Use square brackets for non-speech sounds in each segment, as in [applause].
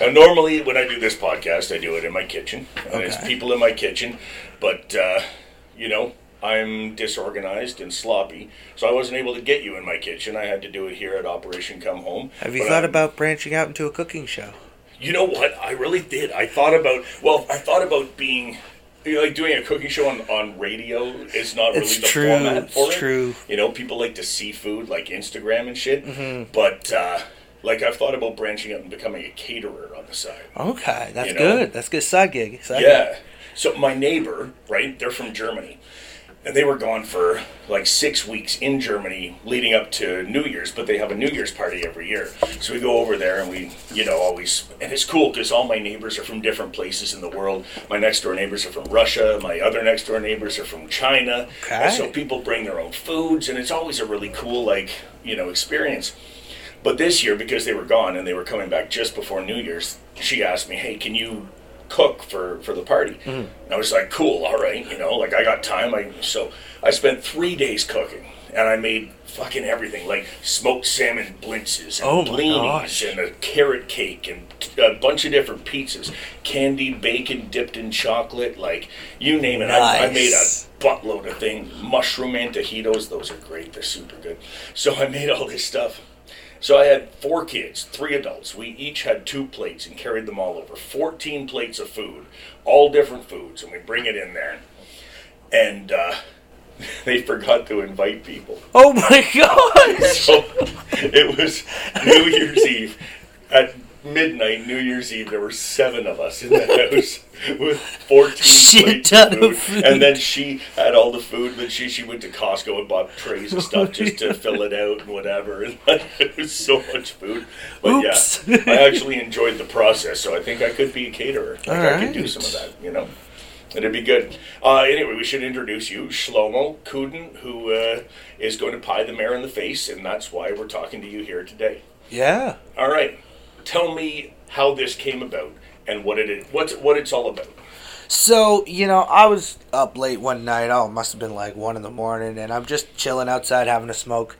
Now, normally when I do this podcast, I do it in my kitchen. And There's people in my kitchen, but uh, you know, I'm disorganized and sloppy, so I wasn't able to get you in my kitchen. I had to do it here at Operation Come Home. Have you thought I- about branching out into a cooking show? You know what? I really did. I thought about well, I thought about being you know, like doing a cooking show on, on radio is not really It's the true, format for it's it. true. You know, people like to see food like Instagram and shit. Mm-hmm. But uh, like I've thought about branching out and becoming a caterer on the side. Okay, that's You know? good. That's good side gig. Side Yeah. So my neighbor, right? They're from Germany. And they were gone for like six weeks in Germany leading up to New Year's, but they have a New Year's party every year. So we go over there and we, you know, always, and it's cool because all my neighbors are from different places in the world. My next door neighbors are from Russia. My other next door neighbors are from China. Okay. And so people bring their own foods, and it's always a really cool, like, you know, experience. But this year, because they were gone and they were coming back just before New Year's, she asked me, "Hey, can you cook for for the party?" Mm-hmm. And I was like, "Cool, all right." You know, like I got time. I so I spent three days cooking, and I made fucking everything, like smoked salmon blintzes and Oh blinis and a carrot cake and a bunch of different pizzas, candied bacon dipped in chocolate, like you name it. I, I made a Nice. buttload of things. Mushroom antojitos, those are great. They're super good. So I made all this stuff. So I had four kids, three adults. We each had two plates and carried them all over. 14 plates of food, all different foods, and we bring it in there. And uh, [laughs] they forgot to invite people. Oh my [laughs] gosh! So it was New Year's Eve. At midnight, New Year's Eve, there were seven of us in the [laughs] house with 14 Shit plates of of food. food. And then she had all the food, but she, she went to Costco and bought trays [laughs] of stuff just to fill it out and whatever. And [laughs] it was so much food. But Oops. yeah, I actually enjoyed the process, so I think I could be a caterer. Like I could do some of that, you know? It'd be good. Uh, anyway, we should introduce you, Shlomo Kuden, who uh, is going to pie the mayor in the face, and that's why we're talking to you here today. Yeah. All right, tell me how this came about and what it is, what's what it's all about. So, you know, I was up late one night. Oh, it must have been like one in the morning, and I'm just chilling outside having a smoke.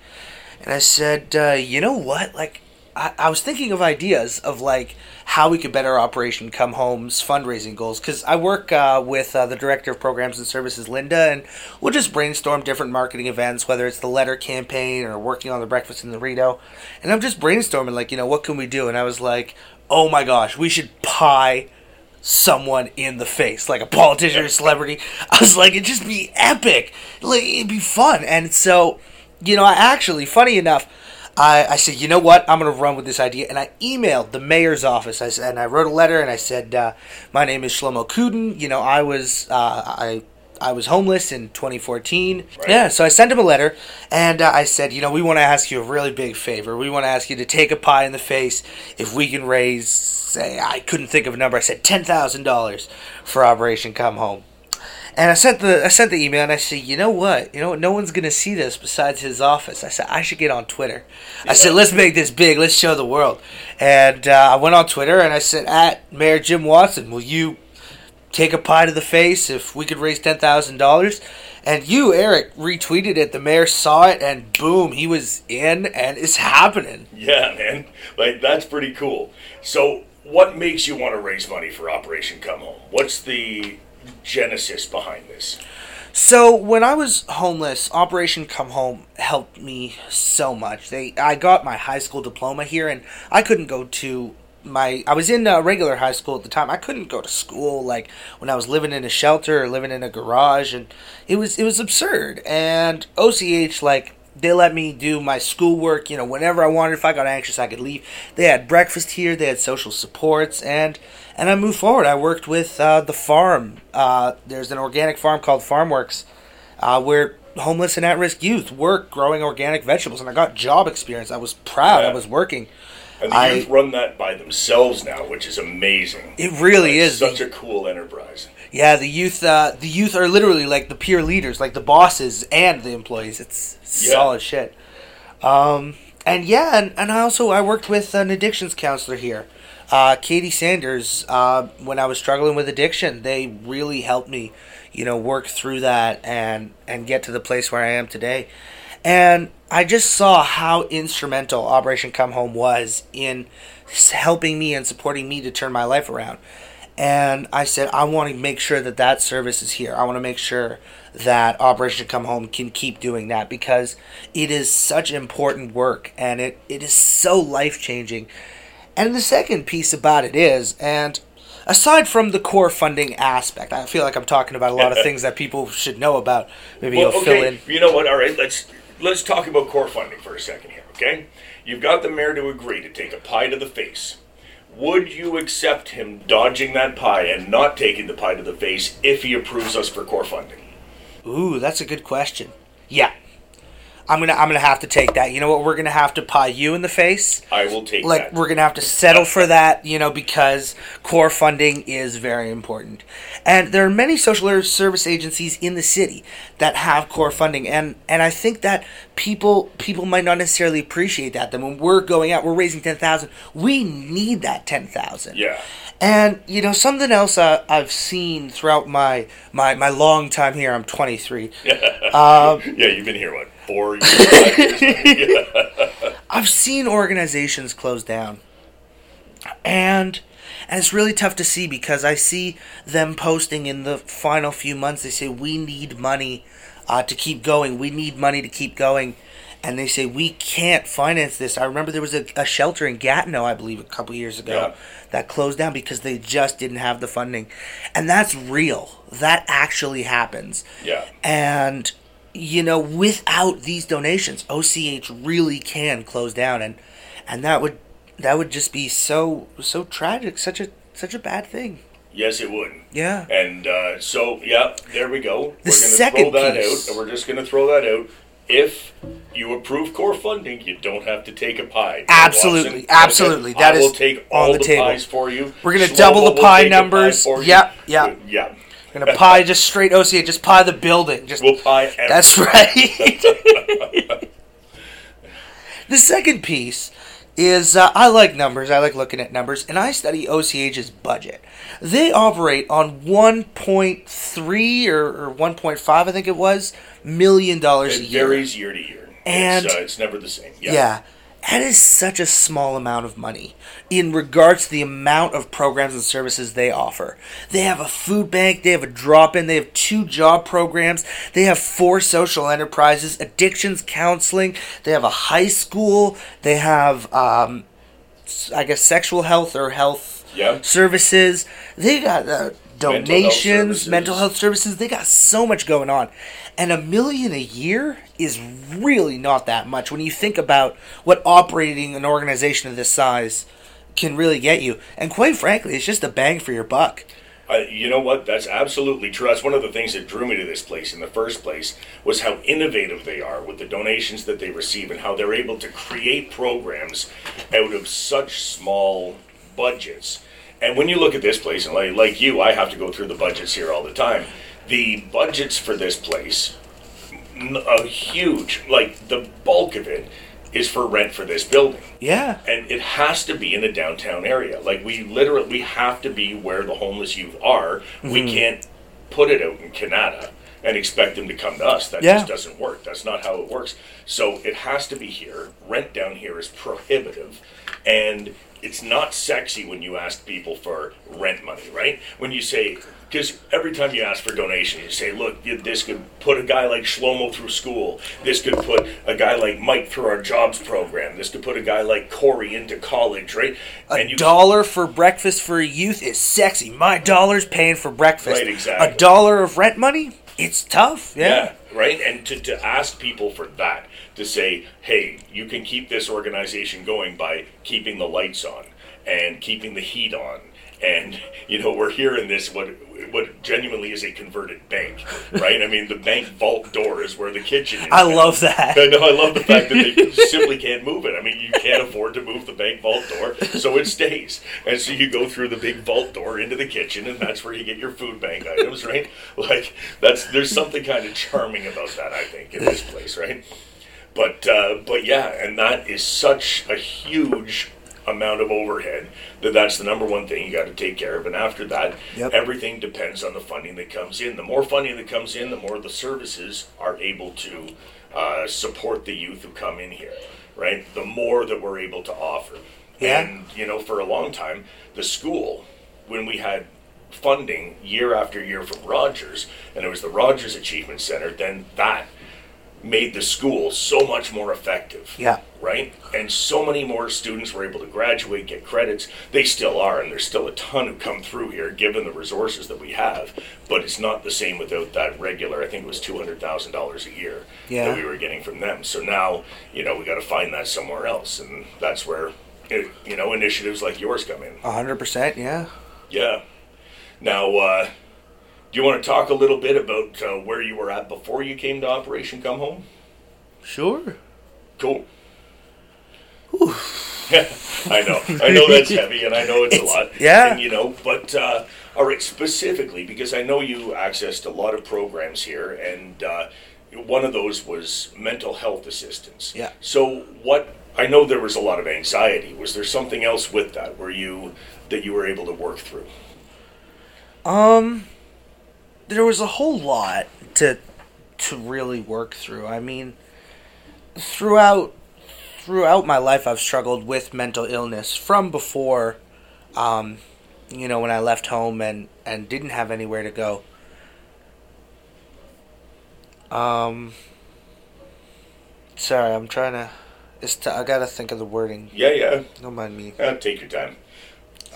And I said, uh, you know what? Like, I, I was thinking of ideas of like how we could better Operation Come Home's fundraising goals because I work uh, with uh, the director of programs and services, Linda, and we'll just brainstorm different marketing events, whether it's the letter campaign or working on the breakfast in the Rideau. And I'm just brainstorming, like, you know, what can we do? And I was like, oh my gosh, we should pie someone in the face, like a politician or celebrity. [laughs] I was like, it'd just be epic. Like it'd be fun. And so, you know, I actually, funny enough, I, I said, you know what, I'm gonna run with this idea, and I emailed the mayor's office. I said, and I wrote a letter, and I said, uh, my name is Shlomo Kuden. You know, I was, uh, I. I was homeless in 2014. Right. Yeah, so I sent him a letter, and uh, I said, you know, we want to ask you a really big favor. We want to ask you to take a pie in the face if we can raise, say, I couldn't think of a number. I said ten thousand dollars for Operation Come Home. And I sent the I sent the email and I said, you know what? You know what? No one's gonna see this besides his office. I said I should get on Twitter. I said let's make this big. Let's show the world. And uh, I went on Twitter and I said at Mayor Jim Watson, will you take a pie to the face if we could raise ten thousand dollars? And you, Eric, retweeted it. The mayor saw it and boom, he was in and it's happening. Yeah, man, like that's pretty cool. So, what makes you want to raise money for Operation Come Home? What's the genesis behind this? So when I was homeless, Operation Come Home helped me so much. They I got my high school diploma here, and I couldn't go to my. I was in a regular high school at the time. I couldn't go to school like when I was living in a shelter or living in a garage, and it was it was absurd. And OCH like they let me do my schoolwork, you know, whenever I wanted. If I got anxious, I could leave. They had breakfast here. They had social supports, and and I moved forward. I worked with uh, the farm. Uh, there's an organic farm called FarmWorks, uh, where homeless and at-risk youth work growing organic vegetables, and I got job experience. I was proud. Yeah. I was working. And the I- youth run that by themselves now, which is amazing. It really It's is. such a cool enterprise. Yeah, the youth. Uh, the youth are literally like the peer leaders, like the bosses and the employees. It's. Solid shit. Um, and yeah, and, and I also I worked with an addictions counselor here, uh, Katie Sanders. Uh, when I was struggling with addiction, they really helped me, you know, work through that and and get to the place where I am today. And I just saw how instrumental Operation Come Home was in helping me and supporting me to turn my life around. And I said, I want to make sure that that service is here. I want to make sure that Operation Come Home can keep doing that because it is such important work and it, it is so life changing. And the second piece about it is, and aside from the core funding aspect, I feel like I'm talking about a lot of [laughs] things that people should know about. Maybe Well, you'll fill okay, in. you know what? All right, let's let's talk about core funding for a second here. Okay, you've got the mayor to agree to take a pie to the face. Would you accept him dodging that pie and not taking the pie to the face if he approves us for core funding? Ooh, that's a good question. Yeah. I'm gonna I'm gonna have to take that. You know what? We're gonna have to pie you in the face. I will take that. Like that. we're gonna have to settle for that, you know, because core funding is very important. And there are many social service agencies in the city that have core funding, and and I think that people people might not necessarily appreciate that. That when we're going out, we're raising ten thousand. We need that ten thousand. Yeah. And you know something else uh, I've seen throughout my, my my long time here. I'm 23. [laughs] yeah, you've been here what four years? five years? [laughs] Yeah. I've seen organizations close down, and and it's really tough to see because I see them posting in the final few months. They say we need money uh, to keep going. We need money to keep going, and they say we can't finance this. I remember there was a, a shelter in Gatineau, I believe, a couple years ago Yeah. that closed down because they just didn't have the funding, and that's real. That actually happens. Yeah. And you know, without these donations, OCH really can close down, and and that would that would just be so so tragic, such a such a bad thing. Yes, it would. Yeah. And uh, so, yeah, there we go. The we're going to second throw that piece. out, and we're just going to throw that out. If you approve core funding, you don't have to take a pie. Absolutely, Watson. absolutely. That I is will take on all the the, table. pies for you. We're gonna Shlomo double the pie numbers. you. Yep, yep. Yeah. Gonna pie just straight OCA, just pie the building. Just We'll pie everything. That's right. [laughs] the second piece is uh, I like numbers. I like looking at numbers, and I study OCH's budget. They operate on 1.3 or, or 1.5, I think it was, million dollars a It varies year to year. And- it's, uh, it's never the same. Yeah. Yeah. That is such a small amount of money in regards to the amount of programs and services they offer. They have a food bank, they have a drop in, they have two job programs, they have four social enterprises, addictions counseling, they have a high school, they have, um, I guess, sexual health or health Yeah. services. They got uh, donations, services. mental health services. They got so much going on. And a million a year is really not that much when you think about what operating an organization of this size can really get you. And quite frankly, it's just a bang for your buck. Uh, you know what? That's absolutely true. That's one of the things that drew me to this place in the first place was how innovative they are with the donations that they receive and how they're able to create programs out of such small budgets. And when you look at this place, and like, like you, I have to go through the budgets here all the time. The budgets for this place, a huge, like the bulk of it, is for rent for this building Yeah. and it has to be in the downtown area. Like we literally, we have to be where the homeless youth are. We mm-hmm. can't put it out in Kanata and expect them to come to us. That Yeah. just doesn't work. That's not how it works. So it has to be here. Rent down here is prohibitive, and it's not sexy when you ask people for rent money, right? When you say, because every time you ask for donation, you say, look, this could put a guy like Shlomo through school. This could put a guy like Mike through our jobs program. This could put a guy like Corey into college, right? A dollar for breakfast for a youth is sexy. My dollar's paying for breakfast. Right, exactly. A dollar of rent money? It's tough. Yeah, Yeah. right. And to, to ask people for that, to say, hey, you can keep this organization going by keeping the lights on and keeping the heat on. And [laughs] you know we're here in this what what genuinely is a converted bank, [laughs] right? I mean the bank vault door is where the kitchen is. I love that. I know. I love the fact that they [laughs] simply can't move it. I mean, you can't afford to move the bank vault door, so it stays. And so you go through the big vault door into the kitchen, and that's where you get your food bank items, right? Like that's there's something kind of charming about that, I think, in this place, right? But uh, but yeah, and that is such a huge amount of overhead that that's the number one thing you got to take care of and after that Yep. everything depends on the funding that comes in the more funding that comes in the more the services are able to uh, support the youth who come in here right the more that we're able to offer Yeah. and you know for a long time the school when we had funding year after year from rogers and it was the rogers achievement center then that made the school so much more effective Yeah. right? And so many more students were able to graduate, get credits. They still are, and there's still a ton who come through here given the resources that we have. But it's not the same without that regular, I think it was $200,000 a year Yeah. that we were getting from them. So now, you know, we got to find that somewhere else. And that's where, it, you know, initiatives like yours come in. A hundred percent, yeah. Yeah. Now, uh, do you want to talk a little bit about uh, where you were at before you came to Operation Come Home? Sure. Cool. [laughs] I know. I know that's heavy, and I know it's, a lot. yeah. And, you know, but uh, all right, specifically because I know you accessed a lot of programs here, and uh, one of those was mental health assistance. Yeah. So what? I know there was a lot of anxiety. Was there something else with that? Were you that you were able to work through? Um, there was a whole lot to to really work through. I mean, throughout throughout my life, I've struggled with mental illness from before. Um, you know, when I left home and and didn't have anywhere to go. Um. Sorry, I'm trying to. It's t- I gotta think of the wording. Yeah, yeah. Don't mind me. Uh, take your time.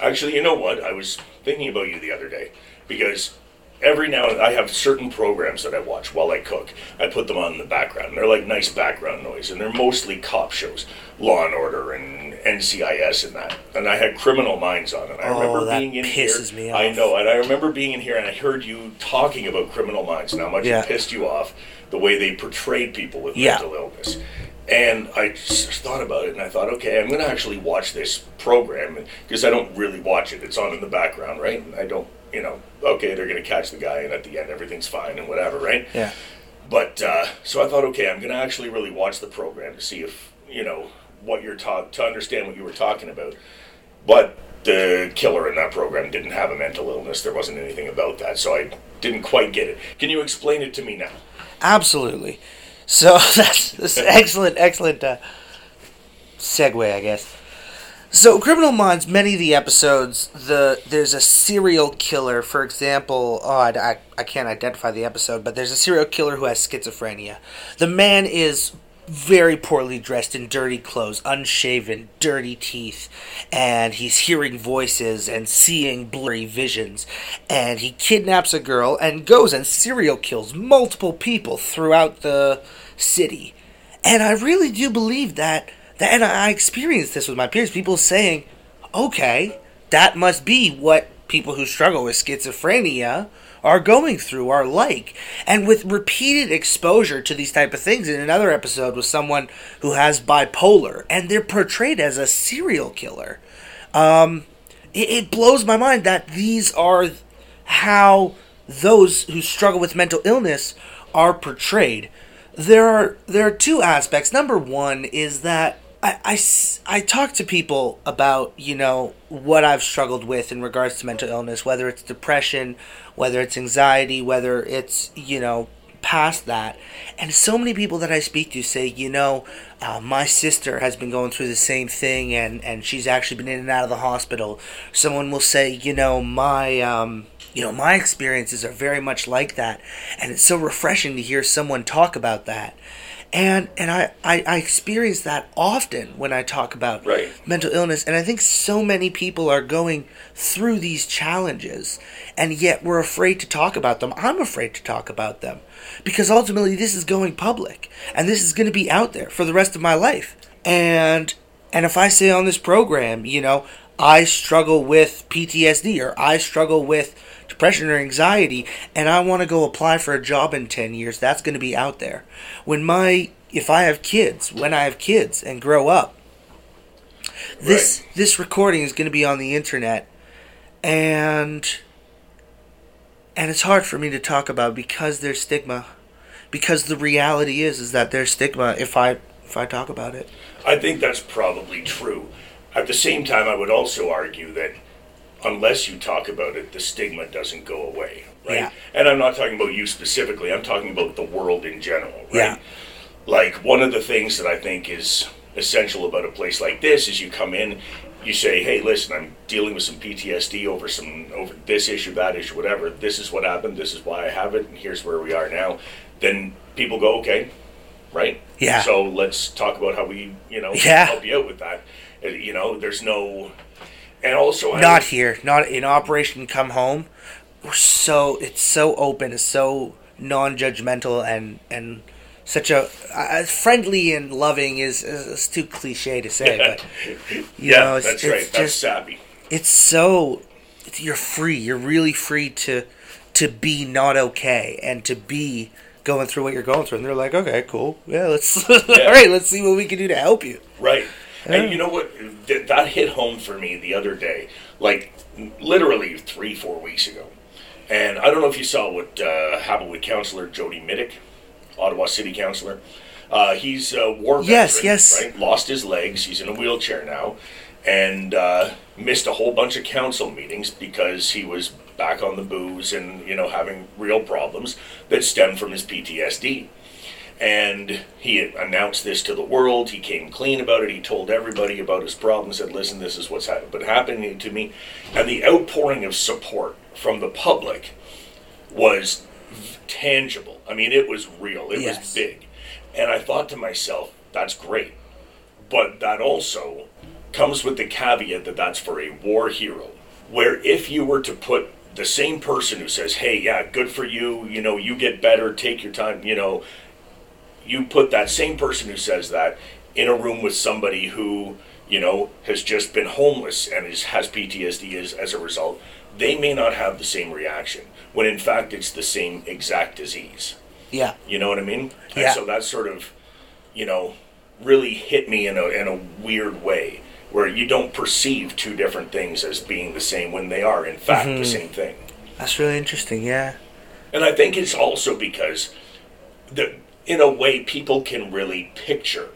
Actually, you know what? I was thinking about you the other day because every now and I have certain programs that I watch while I cook. I put them on in the background. They're like nice background noise, and they're mostly cop shows, Law and Order and NCIS and that. And I had Criminal Minds on, and I Oh, remember that being in pisses here. me I know, and I remember being in here, and I heard you talking about Criminal Minds and how much Yeah. it pissed you off the way they portrayed people with Yeah. mental illness. And I just thought about it, and I thought, okay, I'm going to actually watch this program because I don't really watch it. It's on in the background, right? And I don't, you know, okay, they're going to catch the guy, and at the end, everything's fine and whatever, right? Yeah. But uh, so I thought, okay, I'm going to actually really watch the program to see if you know what you're talk to understand what you were talking about. But the killer in that program didn't have a mental illness. There wasn't anything about that, so I didn't quite get it. Can you explain it to me now? Absolutely. So [laughs] that's, that's excellent, excellent uh, segue, I guess. So, Criminal Minds, many of the episodes, the there's a serial killer. For example, oh, I, I, I can't identify the episode, but there's a serial killer who has schizophrenia. The man is very poorly dressed in dirty clothes, unshaven, dirty teeth, and he's hearing voices and seeing blurry visions. And he kidnaps a girl and goes and serial kills multiple people throughout the city. And I really do believe that, that and I experienced this with my peers, people saying, okay, that must be what people who struggle with schizophrenia are going through are like. And with repeated exposure to these type of things in another episode with someone who has bipolar and they're portrayed as a serial killer um, it, it blows my mind that these are how those who struggle with mental illness are portrayed. There are there are two aspects. Number one is that I, I, I talk to people about you know what I've struggled with in regards to mental illness, whether it's depression, whether it's anxiety, whether it's you know past that, and so many people that I speak to say you know uh, my sister has been going through the same thing and and she's actually been in and out of the hospital. Someone will say you know my um, you know my experiences are very much like that, and it's so refreshing to hear someone talk about that and and I, I I experience that often when I talk about Right. mental illness and I think so many people are going through these challenges and yet we're afraid to talk about them. I'm afraid to talk about them because ultimately this is going public and this is going to be out there for the rest of my life. And and if I say on this program, you know, I struggle with PTSD or I struggle with depression or anxiety and I want to go apply for a job in 10 years, that's going to be out there. When my if I have kids, when I have kids and grow up, this this recording is going to be on the internet and and it's hard for me to talk about because there's stigma because the reality is is that there's stigma if I if I talk about it. I think that's probably true. At the same time, I would also argue that unless you talk about it, the stigma doesn't go away, right? Yeah. And I'm not talking about you specifically. I'm talking about the world in general, right? Yeah. Like one of the things that I think is essential about a place like this is you come in, you say, "Hey, listen, I'm dealing with some PTSD over some over this issue, that issue, whatever. This is what happened. This is why I have it, and here's where we are now." Then people go, "Okay, right? Yeah. So let's talk about how we, you know, Yeah. help you out with that. Uh, You know, there's no, and also Not here, not in Operation Come Home. So it's so open, it's so non-judgmental, and and such a uh, friendly and loving is, is, is too cliche to say, but [laughs] you yeah, know, it's, that's it's right. That's just sappy. it's so it's, you're free. You're really free to to be not okay and to be going through what you're going through. And they're like, okay, cool, yeah, let's [laughs] all right, let's see what we can do to help you. Right. Yeah. And you know what? Th- that hit home for me the other day, like literally three, four weeks ago. And I don't know if you saw what uh, happened with Councillor Jody Mitic, Ottawa City Councillor. Uh, he's a war veteran, yes. yes. right? Lost his legs. He's in a wheelchair now, and uh, missed a whole bunch of council meetings because he was back on the booze and you know having real problems that stemmed from his PTSD and he announced this to the world. He came clean about it. He told everybody about his problems. Said, "Listen, this is what's hap- been happening to me," and the outpouring of support from the public was tangible. I mean, it was real. It Yes. was big, and I thought to myself, "That's great," but that also comes with the caveat that that's for a war hero. Where if you were to put the same person who says, "Hey, yeah, good for you. You know, you get better. Take your time. You know." You put that same person who says that in a room with somebody who you know has just been homeless and is, has PTSD as, as a result, they may not have the same reaction when in fact it's the same exact disease. Yeah, You know what I mean? Yeah. And so that sort of, you know, really hit me in a in a weird way where you don't perceive two different things as being the same when they are in fact the mm-hmm. same thing. that's really interesting. Yeah, And I think it's also because, the, in a way, people can really picture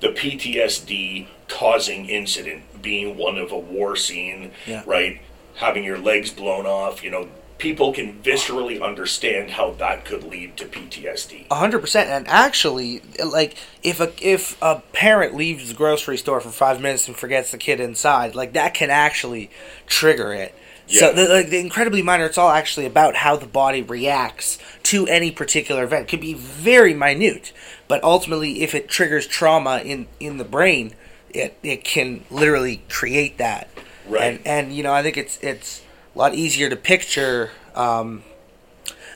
the PTSD causing incident being one of a war scene, Yeah. right? Having your legs blown off, you know, people can viscerally understand how that could lead to PTSD. a hundred percent. And actually, like if a if a parent leaves the grocery store for five minutes and forgets the kid inside, like that can actually trigger it. So the, like the incredibly minor, it's all actually about how the body reacts to any particular event. It could be very minute, but ultimately, if it triggers trauma in in the brain, it it can literally create that. Right. And and you know, I think it's it's a lot easier to picture. Um,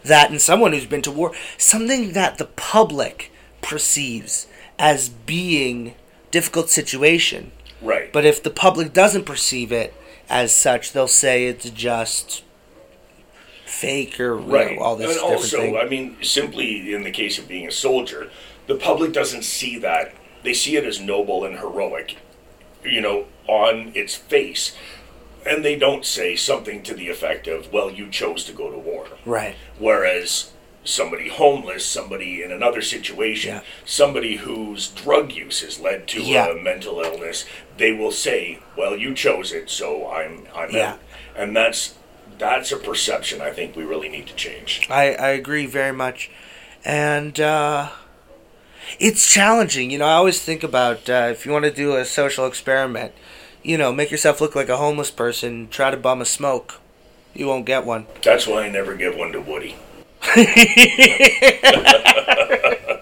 that in someone who's been to war, something that the public perceives as being difficult situation. Right. But if the public doesn't perceive it as such, they'll say it's just fake or you know, right. all this and also, thing. I mean, simply in the case of being a soldier, the public doesn't see that. They see it as noble and heroic, you know, on its face. And they don't say something to the effect of, well, you chose to go to war. right. Whereas somebody homeless, somebody in another situation, Yeah. somebody whose drug use has led to Yeah. a mental illness, they will say, "Well, you chose it, so I'm I'm Yeah. out." And that's that's a perception I think we really need to change. I, I agree very much. And uh, it's challenging. You know, I always think about uh, if you want to do a social experiment, you know, make yourself look like a homeless person, try to bum a smoke. You won't get one. That's why I never give one to Woody. [laughs]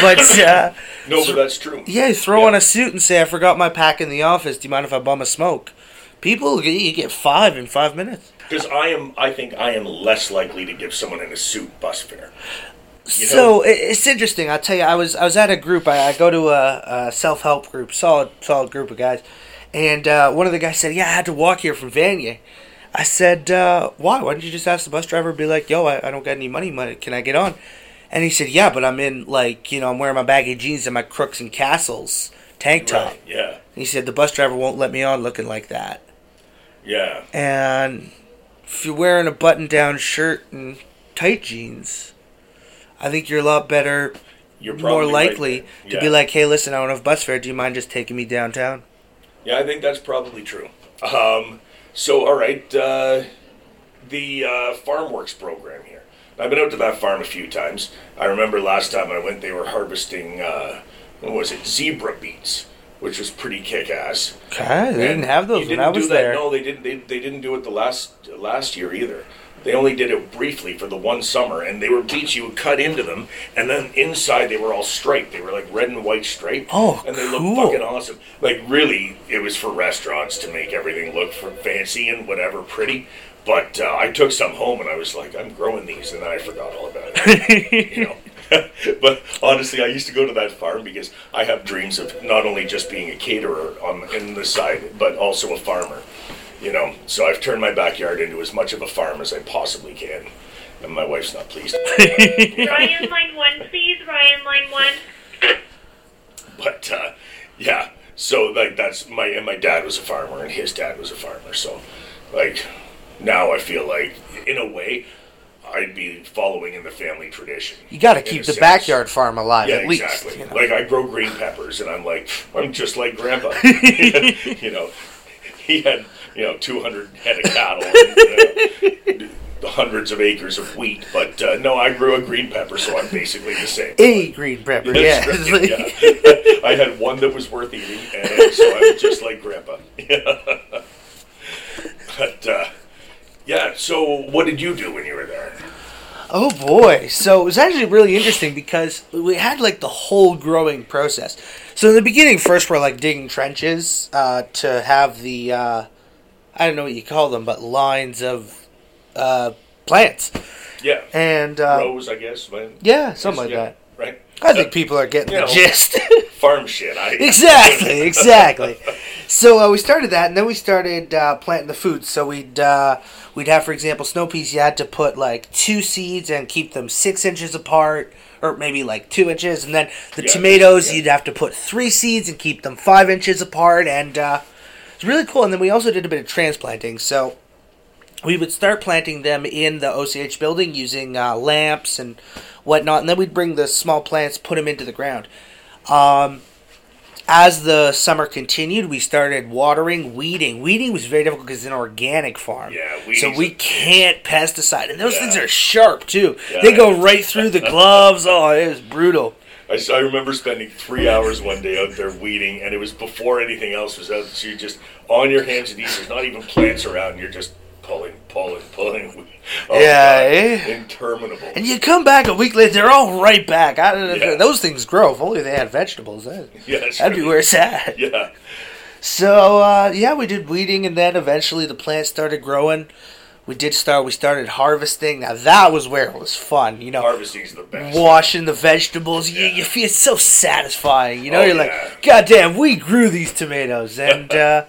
But uh, No, but that's true. yeah, throw Yeah. on a suit and say, I forgot my pack in the office. Do you mind if I bum a smoke? People, you get five in five minutes. Because I am, I think I am less likely to give someone in a suit bus fare. You know? So it's interesting. I'll tell you, I was I was at a group. I, I go to a, a self help group, solid solid group of guys, and uh, one of the guys said, "Yeah, I had to walk here from Vanier." I said, uh, "Why? Why don't you just ask the bus driver? Be like, yo, I, I don't got any money. Money, can I get on?" And he said, "Yeah, but I'm in like you know I'm wearing my baggy jeans and my Crooks and Castles tank top." Right? Yeah, And he said the bus driver won't let me on looking like that. yeah. And if you're wearing a button down shirt and tight jeans, I think you're a lot better You're more probably right likely to be like, hey, listen, I don't have bus fare. Do you mind just taking me downtown? Yeah, I think that's probably true. Um, so, all right, uh, the uh, Farm Works program here. I've been out to that farm a few times. I remember last time I went, they were harvesting, uh, what was it, zebra beets, which was pretty kick-ass. Okay, they didn't have those when I was do that- there. No, they didn't. They, they didn't do it the last last year either. They only did it briefly for the one summer, and they were beets you would cut into them, and then inside they were all striped. They were like red and white striped. Oh, and they cool. looked fucking awesome. Like really, it was for restaurants to make everything look for fancy and whatever pretty. But uh, I took some home, and I was like, I'm growing these, and then I forgot all about it. [laughs] you know. [laughs] but honestly, I used to go to that farm because I have dreams of not only just being a caterer on in the side, but also a farmer. You know, so I've turned my backyard into as much of a farm as I possibly can, and my wife's not pleased. [laughs] Ryan, line one, please. Ryan, line one. But uh, yeah, so like that's my and my dad was a farmer, and his dad was a farmer. So like now I feel like in a way I'd be following in the family tradition. You got to keep the sense. backyard farm alive Yeah, at least. exactly. you know. Like I grow green peppers, and I'm like, I'm just like Grandpa. [laughs] [laughs] you know, he had you know 200 head of cattle, and, uh, [laughs] hundreds of acres of wheat, but uh, no, I grew a green pepper, so I'm basically the same. a green pepper, yeah. Right, yeah. [laughs] I had one that was worth eating, and so I'm just like Grandpa. [laughs] but uh, yeah, so what did you do when you were there? Oh boy! So it was actually really interesting because we had like the whole growing process. So in the beginning, first we're like digging trenches uh, to have the uh, I don't know what you call them, but lines of uh, plants Yeah, and uh, rows, I guess. but- yeah, something like yeah, that. Right. I think people are getting You the know. gist. [laughs] farm shit. I [laughs] [laughs] exactly, exactly. So uh, we started that, and then we started uh, planting the food. So we'd uh, we'd have, for example, snow peas. You had to put like two seeds and keep them six inches apart, or maybe like two inches. And then the Yeah, tomatoes, yeah. you'd have to put three seeds and keep them five inches apart. And uh, it's really cool. And then we also did a bit of transplanting. So we would start planting them in the OCH building using uh, lamps and whatnot, and then we'd bring the small plants, put them into the ground. Um, as the summer continued, we started watering, weeding. Weeding was very difficult because it's an organic farm. Yeah, so we can't pesticide, and those Yeah. things are sharp too. Yeah. They go right through the [laughs] gloves. Oh, it was brutal. I, s- I remember spending three hours one day out there weeding, and it was before anything else was out. So you're just on your hands and knees. There's not even plants around. And you're just pulling, pulling, pulling. Oh, Yeah, God. eh? interminable. And you come back a week later, they're all right back. I don't know, Yeah. Those things grow. If only they had vegetables, that, [laughs] Yeah, that's that'd be right. where it's at. Yeah, So uh, yeah, we did weeding, and then eventually the plants started growing. We did start. We started harvesting. Now that was where it was fun. You know, harvesting's the best. washing the vegetables. You, Yeah. you feel so satisfying. You know, Oh, you're yeah. like, God damn, we grew these tomatoes, [laughs] and uh,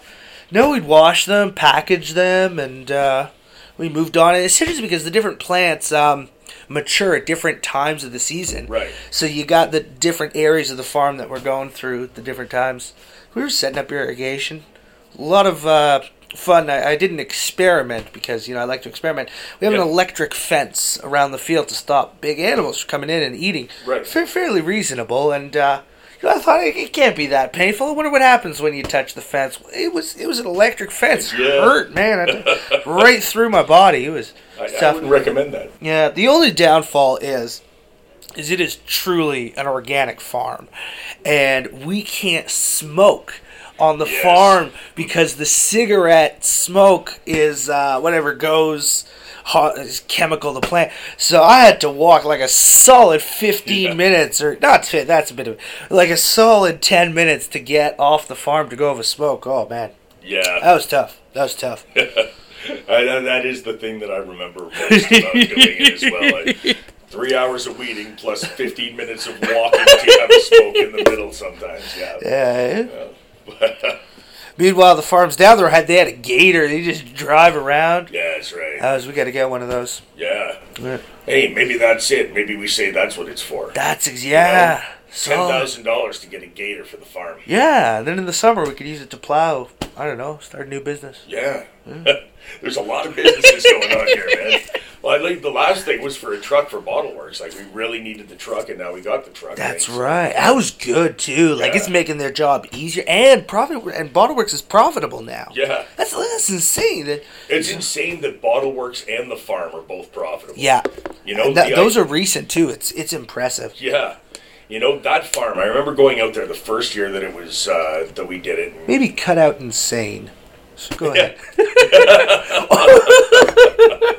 no, we'd wash them, package them, and uh, we moved on. And it's interesting because the different plants um, mature at different times of the season. Right. So you got the different areas of the farm that we're going through at the different times. We were setting up irrigation. A lot of uh, fun. I, I didn't experiment because you know I like to experiment. We have Yeah. an electric fence around the field to stop big animals from coming in and eating. Right. Fa- fairly reasonable, and uh, you know, I thought it, it can't be that painful. I wonder what happens when you touch the fence. It was it was an electric fence. It Yeah. hurt, man. [laughs] Right through my body. It was I, I wouldn't recommend that. Yeah, the only downfall is is it is truly an organic farm and we can't smoke on the Yes. farm because the cigarette smoke is uh, whatever goes chemical to plant. So I had to walk like a solid 15 Yeah. minutes or not fi- that's a bit of like a solid 10 minutes to get off the farm to go have a smoke. Oh man, Yeah, that was tough. That was tough. [laughs] I, that- that is the thing that I remember most about doing it as well. Three hours of weeding plus 15 minutes of walking to have a smoke in the middle sometimes. Yeah. Yeah. Yeah. [laughs] Meanwhile, the farms down there had they had a gator. They just drive around. yeah, that's right. Was, we got to get one of those. Yeah. Yeah. Hey, maybe that's it. Maybe we say that's what it's for. That's ex- yeah. Ten So- thousand dollars to get a gator for the farm. yeah. Then in the summer we could use it to plow. I don't know. Start a new business. Yeah. [laughs] There's a lot of businesses going on here, man. [laughs] Well, I think the last thing was for a truck for Bottle Works. Like we really needed the truck, and now we got the truck. That's right. That was good too. Like Yeah. it's making their job easier, and profit and Bottleworks is profitable now. Yeah, That's that's insane. It's insane that Bottle Works and the farm are both profitable. Yeah, you know that- those i- are recent too. It's it's impressive. Yeah, you know that farm. I remember going out there the first year that it was uh, that we did it. Maybe cut out insane. So go Yeah. [laughs] [laughs]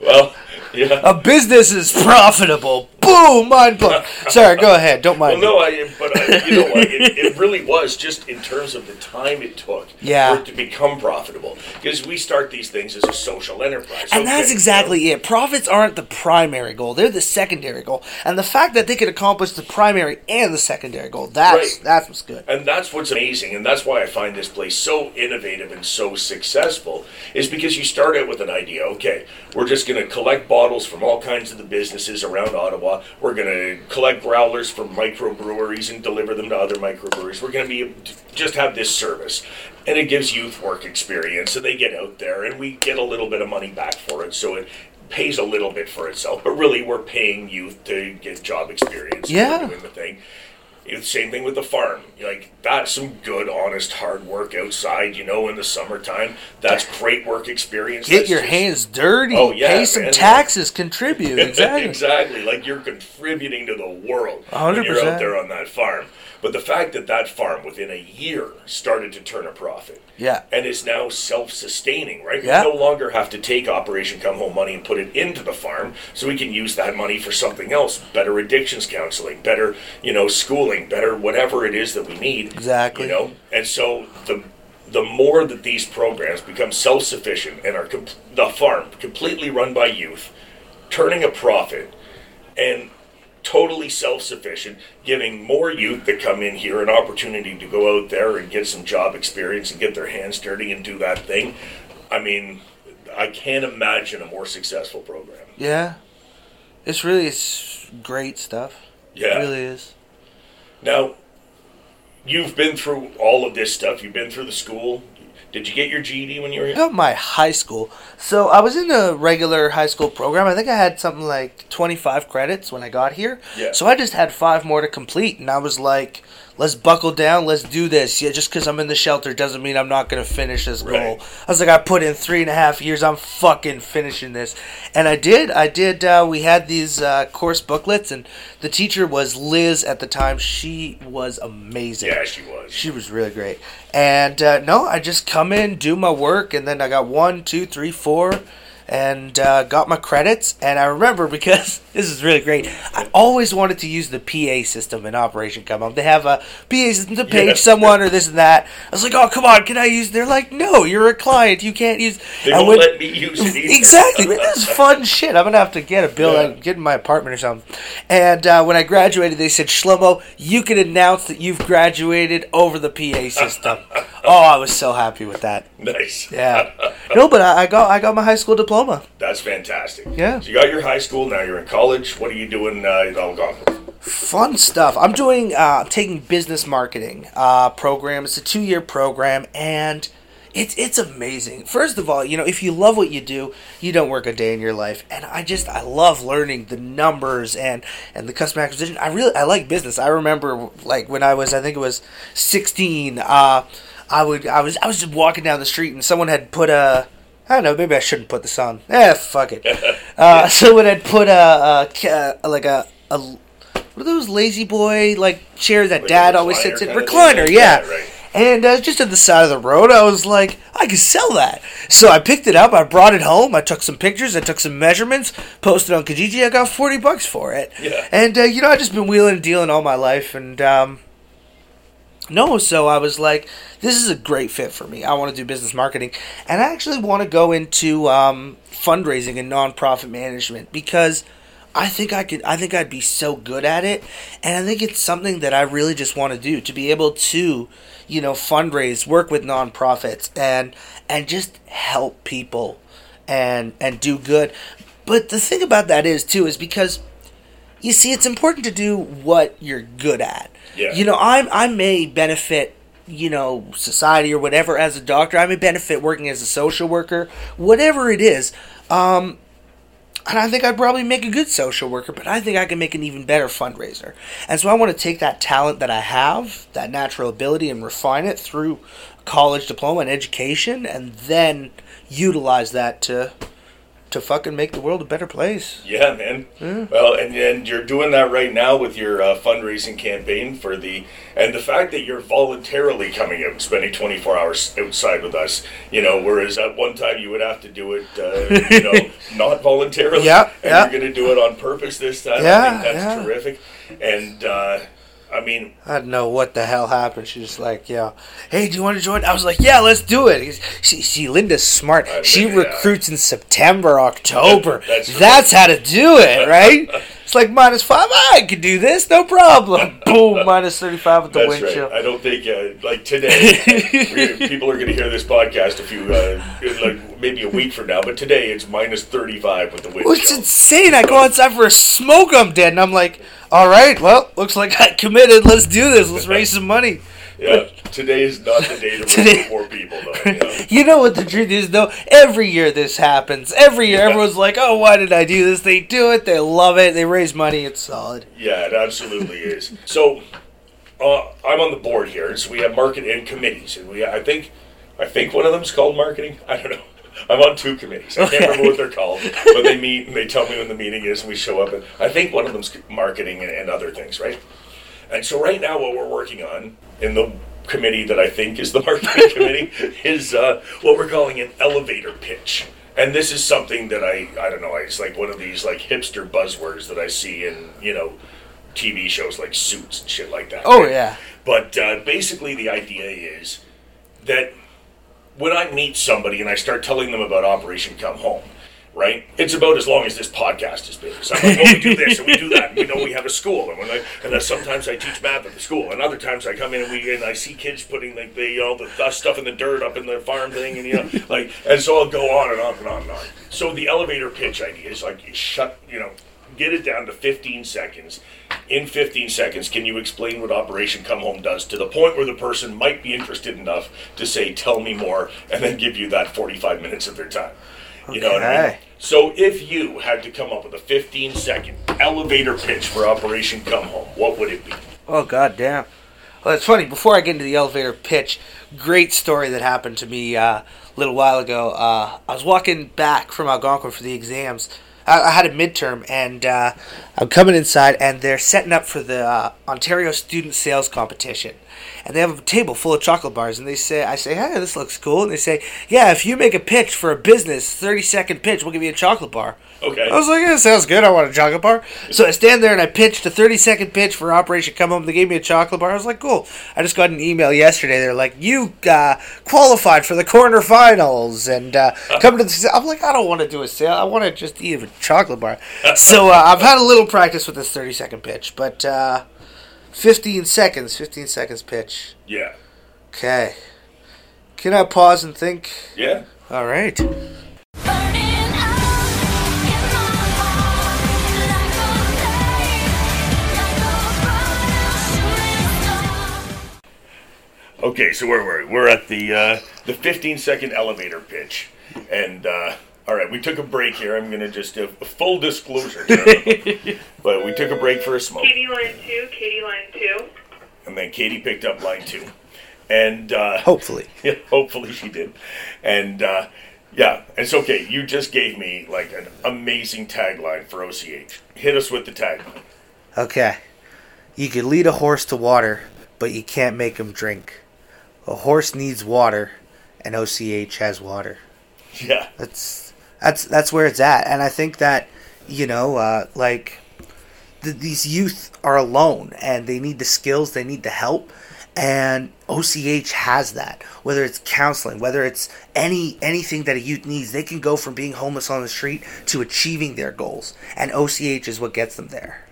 Well, yeah. A business is profitable. Boom, mind blown. Sorry, go ahead. Don't mind. Well, mind. no, I, but I, you know what? It, it really was just in terms of the time it took Yeah. for it to become profitable. Because we start these things as a social enterprise. And that's Okay, exactly it. Profits aren't the primary goal; they're the secondary goal. And the fact that they could accomplish the primary and the secondary goal—that's Right. that's what's good. And that's what's amazing, and that's why I find this place so innovative and so successful, is because you start out with an idea. Okay, we're just going to collect bottles from all kinds of the businesses around Ottawa. We're going to collect growlers from microbreweries and deliver them to other microbreweries. We're going to be just have this service, and it gives youth work experience, and they get out there, and we get a little bit of money back for it. So it pays a little bit for itself, but really we're paying youth to get job experience. Yeah. Doing the thing. It's the same thing with the farm. Like that's some good, honest, hard work outside. You know, in the summertime, that's great work experience. Get That's your just- hands dirty. Oh, yeah, Pay some man. taxes. [laughs] Contribute. [laughs] Exactly. exactly. Like you're contributing to the world Hundred when you're out there on that farm. But the fact that that farm within a year started to turn a profit Yeah. and is now self-sustaining, right? Yeah. We no longer have to take Operation Come Home money and put it into the farm, so we can use that money for something else, better addictions counseling, better, you know, schooling, better whatever it is that we need. Exactly. You know, and so the the more that these programs become self-sufficient and are com- the farm completely run by youth, turning a profit, and totally self-sufficient, giving more youth that come in here an opportunity to go out there and get some job experience and get their hands dirty and do that thing. I mean, I can't imagine a more successful program. Yeah. It's really it's great stuff. Yeah. It really is. Now, you've been through all of this stuff. You've been through the school. Did you get your GED when you were I here? got my high school. So I was in a regular high school program. I think I had something like 25 credits when I got here. Yeah. So I just had five more to complete. And I was like, let's buckle down. Let's do this. Yeah, just because I'm in the shelter doesn't mean I'm not going to finish this goal. Right. I was like, I put in three and a half years. I'm fucking finishing this. And I did. I did. Uh, we had these uh, course booklets. And the teacher was Liz at the time. She was amazing. Yeah, she was. She was really great. And uh, no, I just come in, do my work, and then I got one, two, three, four, and uh, got my credits. And I remember because [laughs] this is really great. I always wanted to use the PA system in Operation Come Home. They have a PA system to page Yeah. someone or this and that. I was like, oh come on, can I use? They're like, no, you're a client, you can't use. They won't went- let me use it either. Exactly, man. [laughs] This is fun shit. I'm gonna have to get a bill, Yeah. and get in my apartment or something. And uh, when I graduated, they said, "Shlomo, you can announce that you've graduated over the PA system." [laughs] oh, I was so happy with that. Nice. Yeah. No, but I, I got I got my high school diploma. That's fantastic. Yeah. So you got your high school, now you're in college. What are you doing uh, in Algonquin? Fun stuff. I'm doing uh, taking business marketing uh, program. It's a two year program, and it's it's amazing. First of all, you know, if you love what you do, you don't work a day in your life. And I just I love learning the numbers and and the customer acquisition. I really I like business. I remember like when I was I think it was 16. Uh, I would I was I was just walking down the street and someone had put a I don't know. Maybe I shouldn't put this on. Eh, fuck it. [laughs] Uh, someone had put a, a ca- like a, a what are those lazy boy like chairs that Like dad always sits in? kind of thing? Recliner, yeah. Yeah, right. And uh, just at the side of the road, I was like, I could sell that. So I picked it up. I brought it home. I took some pictures. I took some measurements. Posted on Kijiji. I got forty bucks for it. Yeah. And uh, you know, I've just been wheeling and dealing all my life, and um, no, so I was like, this is a great fit for me. I want to do business marketing, and I actually want to go into um, fundraising and nonprofit management because I think I could. I think I'd be so good at it, and I think it's something that I really just want to do to be able to, you know, fundraise, work with nonprofits, and and just help people, and and do good. But the thing about that is too is because you see, it's important to do what you're good at. Yeah. You know, I'm I may benefit, you know, society or whatever as a doctor. I may benefit working as a social worker, whatever it is. Um, and I think I'd probably make a good social worker, but I think I can make an even better fundraiser. And so I want to take that talent that I have, that natural ability, and refine it through college diploma and education, and then utilize that to to fucking make the world a better place. Yeah, man. Well, and and you're doing that right now with your uh, fundraising campaign for the and the fact that you're voluntarily coming out and spending 24 hours outside with us. You know, whereas at one time you would have to do it, uh, you know, [laughs] not voluntarily. Yeah, And yeah. you're going to do it on purpose this time. I Yeah, think that's yeah. terrific. And uh, I mean, I don't know what the hell happened. She was like, "Yeah, hey, do you want to join?" I was like, "Yeah, let's do it." She, she Linda's smart. I She recruits in September, October. That's That's, how to do it, [laughs] right? it's like minus five. I could do this, no problem. [laughs] Boom, minus thirty-five with the That's wind right. I don't think uh, like today. [laughs] people are going to hear this podcast a few uh, like maybe a week from now, but today it's minus thirty five with the wind Well, it's insane. I go outside for a smoke, I'm dead, and I'm like, "All right, well, looks like I committed. Let's do this. Let's [laughs] raise some money." Yeah, today is not the day to Today- recruit more people, though. You know? [laughs] You know what the truth is, though? Every year this happens. Every year everyone's like, oh, why did I do this? They do it. They love it. They raise money. It's solid. Yeah, it absolutely [laughs] is. So, uh, I'm on the board here, so we have marketing and committees, and we I think I think one of them's called marketing. I don't know. [laughs] I'm on two committees. I can't remember what they're called, but they meet and they tell me when the meeting is, and we show up. And I think one of them's marketing and, and other things, right? And so right now, what we're working on in the committee that I think is the [laughs] marketing committee is uh, what we're calling an elevator pitch. And this is something that I I don't know. It's like one of these like hipster buzzwords that I see in you know TV shows like Suits and shit like that. Oh, yeah. But uh, basically, the idea is that when I meet somebody and I start telling them about Operation Come Home, right? It's about as long as this podcast has been. So I'm like, well, we do this and we do that. And we know we have a school, and I, and then sometimes I teach math at the school, and other times I come in and we and I see kids putting like the you know the stuff in the dirt up in the farm thing, and you know [laughs] like and so I'll go on and on and on and on. So the elevator pitch idea is like shut you know get it down to 15 seconds. In 15 seconds, can you explain what Operation Come Home does to the point where the person might be interested enough to say, "Tell me more," and then give you that 45 minutes of their time? You know what I mean? So if you had to come up with a 15 second elevator pitch for Operation Come Home, what would it be? Oh, god damn. Well, it's funny. Before I get into the elevator pitch, great story that happened to me uh, a little while ago. Uh, I was walking back from Algonquin for the exams. I, had a midterm, and uh, I'm coming inside, and they're setting up for the uh, Ontario Student Sales Competition. And they have a table full of chocolate bars, and they say, "I say, hey, this looks cool." And they say, "Yeah, if you make a pitch for a business, 30 second pitch, we'll give you a chocolate bar." Okay. I was like, yeah, sounds good. I want a chocolate bar. So I stand there and I pitched a 30 second pitch for Operation Come Home. They gave me a chocolate bar. I was like, cool. I just got an email yesterday. They're like, you uh, qualified for the quarterfinals and uh, come to the. I'm like, I don't want to do a sale. I want to just eat a chocolate bar. [laughs] so uh, I've had a little practice with this 30 second pitch, but uh, 15 seconds, 15 seconds pitch. Yeah. Okay. Can I pause and think? Yeah. All right. Burning out in my heart like a flame, like a burning shooting star. Okay, so where were we? We're at the uh, the 15 second elevator pitch, and uh, all right, we took a break here. I'm gonna just do a full disclosure, [laughs] but we took a break for a smoke, Katie line two, Katie line two. and then Katie picked up line two, and uh, Hopefully. [laughs] yeah, hopefully she did, and uh, yeah, it's okay. You just gave me like an amazing tagline for OCH. Hit us with the tagline. Okay. You can lead a horse to water, but you can't make him drink. A horse needs water, and OCH has water. Yeah, That's that's that's where it's at, and I think that you know, uh, like th- these youth are alone, and they need the skills, they need the help, and OCH has that. Whether it's counseling, whether it's any anything that a youth needs, they can go from being homeless on the street to achieving their goals, and OCH is what gets them there.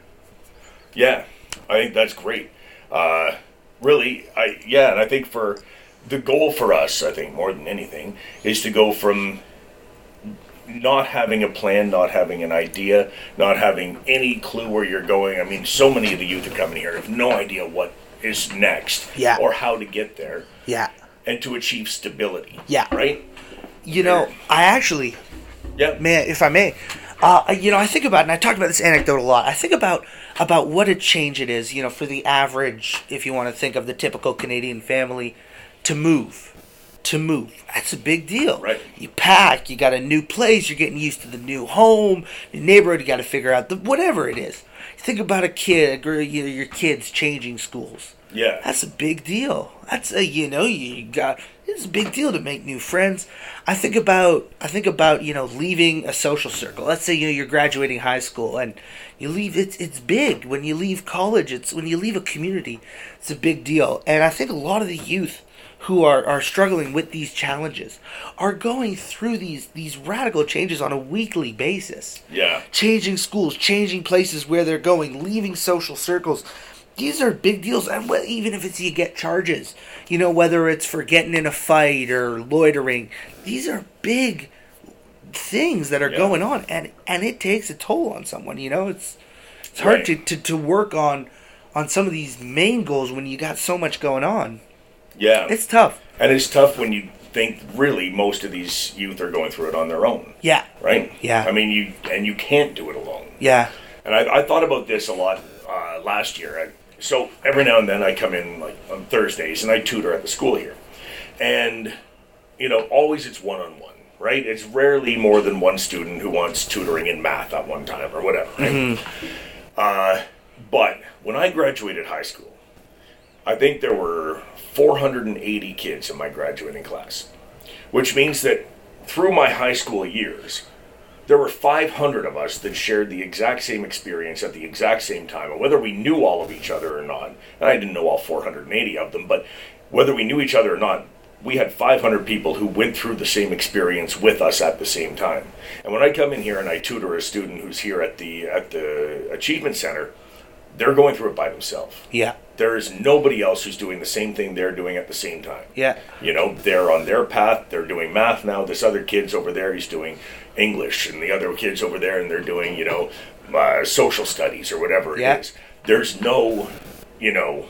Yeah, I think that's great. Uh, really, I yeah, and I think for the goal for us, I think more than anything, is to go from not having a plan, not having an idea, not having any clue where you're going. I mean, so many of the youth are coming here have no idea what is next Yeah. or how to get there Yeah. and to achieve stability. Yeah. Right? You know, I actually, Yeah. may if I may, Uh, you know, I think about, and I talked about this anecdote a lot. I think about about what a change it is, you know, for the average, if you want to think of the typical Canadian family, to move, to move. That's a big deal. Right. You pack, you got a new place, you're getting used to the new home, your neighborhood. You got to figure out the whatever it is. You Think about a kid, a girl, you know, your kids changing schools. Yeah. That's a big deal. That's a you know you got it's a big deal to make new friends. I think about I think about you know leaving a social circle. Let's say you know you're graduating high school and you leave. It's it's big when you leave college. It's when you leave a community. It's a big deal. And I think a lot of the youth who are, are struggling with these challenges are going through these these radical changes on a weekly basis Yeah. changing schools, changing places where they're going, leaving social circles. These are big deals, and even if it's you get charges, you know, whether it's for getting in a fight or loitering, these are big things that are Yeah. going on, and and it takes a toll on someone. You know, it's it's hard Right. to, to, to work on on some of these main goals when you got so much going on. Yeah. It's tough. and it's tough when you think really most of these youth are going through it on their own, Yeah, right? Yeah. I mean, you and you can't do it alone. yeah, And I, I thought about this a lot uh, last year. I, so every now and then I come in like on Thursdays and I tutor at the school here, and you know always it's one on one, right? It's rarely more than one student who wants tutoring in math at one time or whatever. Right? Uh, but when I graduated high school, I think there were 480 kids in my graduating class, which means that through my high school years, there were 500 of us that shared the exact same experience at the exact same time. And whether we knew all of each other or not, and I didn't know all 480 of them, but whether we knew each other or not, we had 500 people who went through the same experience with us at the same time. And when I come in here and I tutor a student who's here at the at the achievement center, they're going through it by themselves. yeah, There is nobody else who's doing the same thing they're doing at the same time. yeah, You know, they're on their path. They're doing math now. This other kid's over there. He's doing English, and the other kid's over there, and they're doing you know uh, social studies or whatever it is. Yeah. There's no, you know,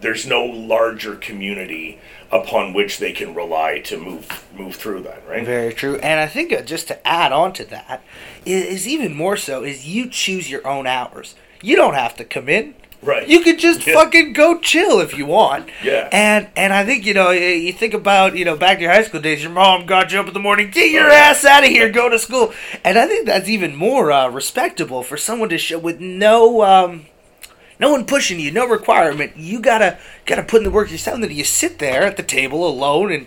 there's no larger community upon which they can rely to move move through that, right? Very true. And I think uh, just to add on to that is, is even more so is you choose your own hours. You don't have to come in. Right. You could just Yeah. fucking go chill if you want. Yeah. And and I think you know you think about you know back to your high school days. Your mom got you up in the morning. Get your Oh, ass out of here. Go to school. And I think that's even more uh, respectable for someone to show with no. Um, no one pushing you, no requirement. You gotta gotta put in the work yourself. And then you sit there at the table alone, and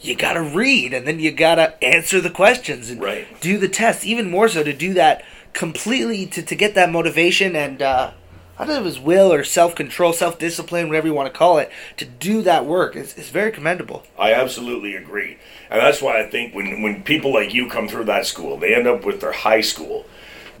you gotta read, and then you gotta answer the questions and Right. do the tests. Even more so to do that completely to, to get that motivation and uh, I don't know if it's will or self control, self discipline, whatever you want to call it. To do that work is is very commendable. I absolutely agree, and that's why I think when when people like you come through that school, they end up with their high school.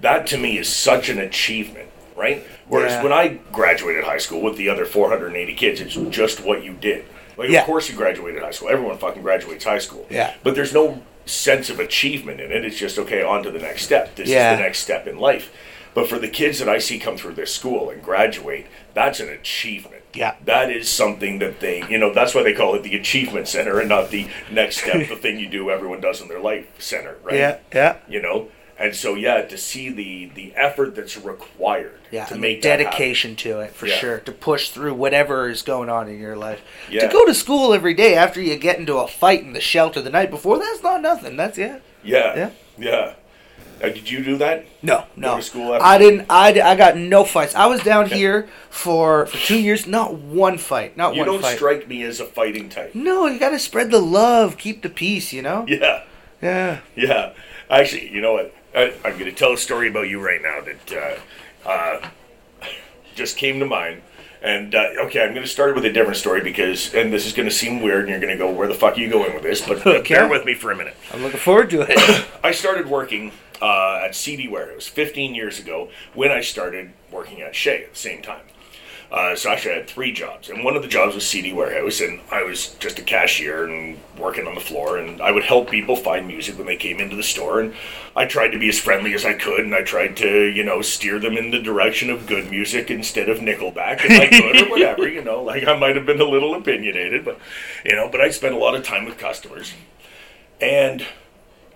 That to me is such an achievement, right? Whereas Yeah. when I graduated high school with the other 480 kids, it's just what you did. Like, Yeah. of course, you graduated high school. Everyone fucking graduates high school. Yeah. But there's no sense of achievement in it. It's just okay, on to the next step. This Yeah. is the next step in life. But for the kids that I see come through this school and graduate, that's an achievement. Yeah. That is something that they, you know, that's why they call it the achievement center and not the next step, [laughs] the thing you do, everyone does in their life center, right? Yeah, yeah. You know? And so, yeah, to see the the effort that's required Yeah, to make dedication to it for Yeah. sure to push through whatever is going on in your life. Yeah. To go to school every day after you get into a fight in the shelter the night before, that's not nothing. That's yeah. Yeah. Yeah. Yeah. Now, did you do that? No, no. to school after- I didn't. I, I got no fights. I was down here for for two years. Not one fight. Not You one You don't fight. strike me as a fighting type. no, you got to spread the love, keep the peace. You know. Yeah. Yeah. Yeah, actually, you know what? I, I'm going to tell a story about you right now that uh, uh, just came to mind. And uh, okay, I'm going to start with a different story because, and this is going to seem weird, and you're going to go, "Where the fuck are you going with this?" But [laughs] Okay. bear with me for a minute. I'm looking forward to it. [coughs] I started working uh, at CD Ware. It was 15 years ago when I started working at Shea at the same time. Uh, so actually, I had three jobs, and one of the jobs was CD Warehouse, and I was just a cashier and working on the floor, and I would help people find music when they came into the store, and I tried to be as friendly as I could, and I tried to, you know, steer them in the direction of good music instead of Nickelback if I could, or whatever, you know, like I might have been a little opinionated, but, you know, but I spent a lot of time with customers, and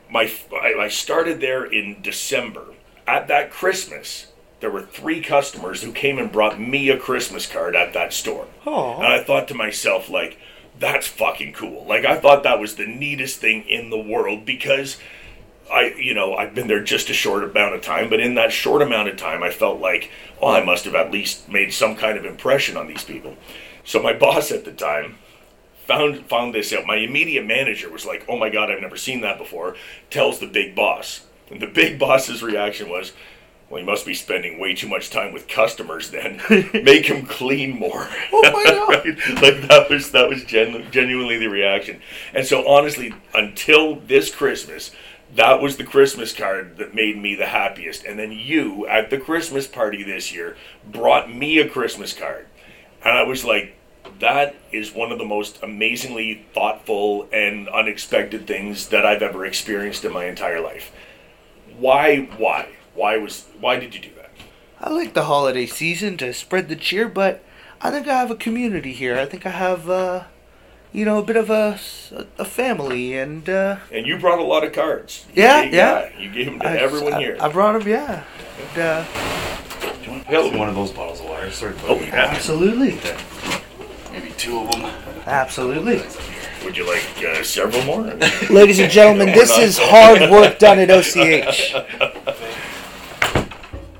my I, I started there in December. At that Christmas, there were three customers who came and brought me a Christmas card at that store. Aw. And I thought to myself, like, that's fucking cool. Like, I thought that was the neatest thing in the world because I, you know, I've been there just a short amount of time, but in that short amount of time, I felt like, oh, I must have at least made some kind of impression on these people. So my [laughs] boss at the time found found this out. My immediate manager was like, "Oh my god, I've never seen that before." Tells the big boss, and the [laughs] big boss's reaction was, "Well, you must be spending way too much time with customers. Then [laughs] make him clean more." Oh my God. [laughs] Right? Like that was that was genu- genuinely the reaction. And so honestly, until this Christmas. That was the Christmas card that made me the happiest. And then you, at the Christmas party this year, brought me a Christmas card. And I was like, that is one of the most amazingly thoughtful and unexpected things that I've ever experienced in my entire life. Why? Why? Why was? Why did you do that? I like the holiday season to spread the cheer, but I think I have a community here. I think I have, uh, you know, a bit of a, a family, and uh, And you brought a lot of cards. You Yeah, gave- yeah. You gave them to I, everyone I, here. I brought them, yeah. And, uh, Do you want Hell. one of those bottles of water? Sort of oh yeah. absolutely, maybe two of them. absolutely. Would you like uh, several more? Ladies and gentlemen, [laughs] this is hard work done at OCH. [laughs]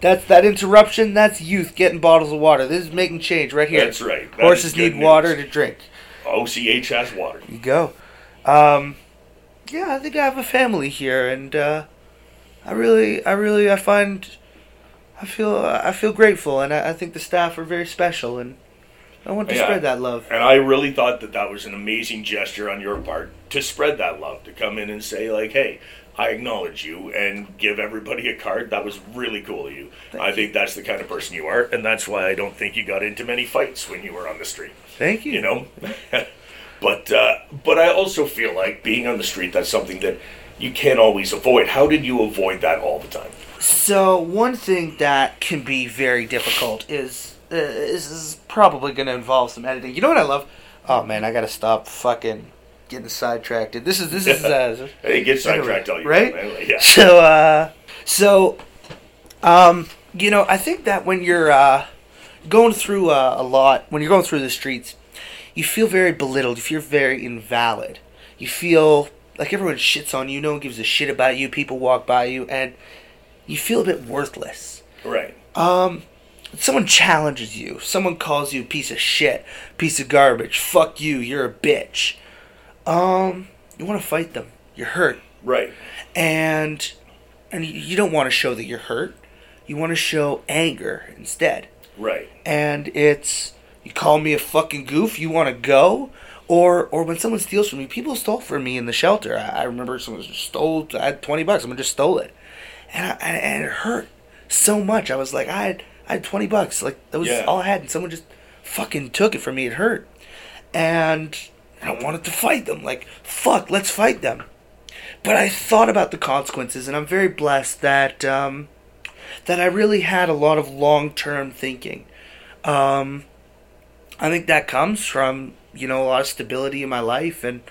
That's that interruption. That's youth getting bottles of water. This is making change right here. That's right. That Horses need news. water to drink. OCH has water. You go. Um, yeah, I think I have a family here, and uh, I really, I really, I find, I feel, I feel grateful, and I, I think the staff are very special, and I want to Yeah. spread that love. And I really thought that that was an amazing gesture on your part to spread that love, to come in and say, like, hey, I acknowledge you and give everybody a card. That was really cool of you. I think that's the kind of person you are, and that's why I don't think you got into many fights when you were on the street, Thank you. you know? [laughs] but, uh, but I also feel like being on the street, that's something that you can't always avoid. How did you avoid that all the time? So one thing that can be very difficult is uh, is, is probably going to involve some editing. You know what I love? Oh man, I got to stop fucking getting sidetracked. This is this [laughs] is uh, Hey, get sidetracked all you right? Yeah. So, uh, so, um, you know, I think that when you're uh, going through uh, a lot, when you're going through the streets, you feel very belittled. You feel very invalid. You feel like everyone shits on you. No one gives a shit about you. People walk by you, and you feel a bit worthless. Right. Um, someone challenges you. Someone calls you a piece of shit, piece of garbage. Fuck you. You're a bitch. Um, you want to fight them. You're hurt Right. and and you- don't want to show that you're hurt. You want to show anger instead. Right. And it's you call me a fucking goof. You want to go, or or when someone steals from me, people stole from me in the shelter. I, I remember someone just stole. I had twenty bucks. Someone just stole it, and I, and, and it hurt so much. I was like, I had I had twenty bucks. Like that was Yeah. all I had, and someone just fucking took it from me. It hurt, and I wanted to fight them. Like fuck, let's fight them but I thought about the consequences, and I'm very blessed that um, that I really had a lot of long term thinking. Um, I think that comes from you know a lot of stability in my life, and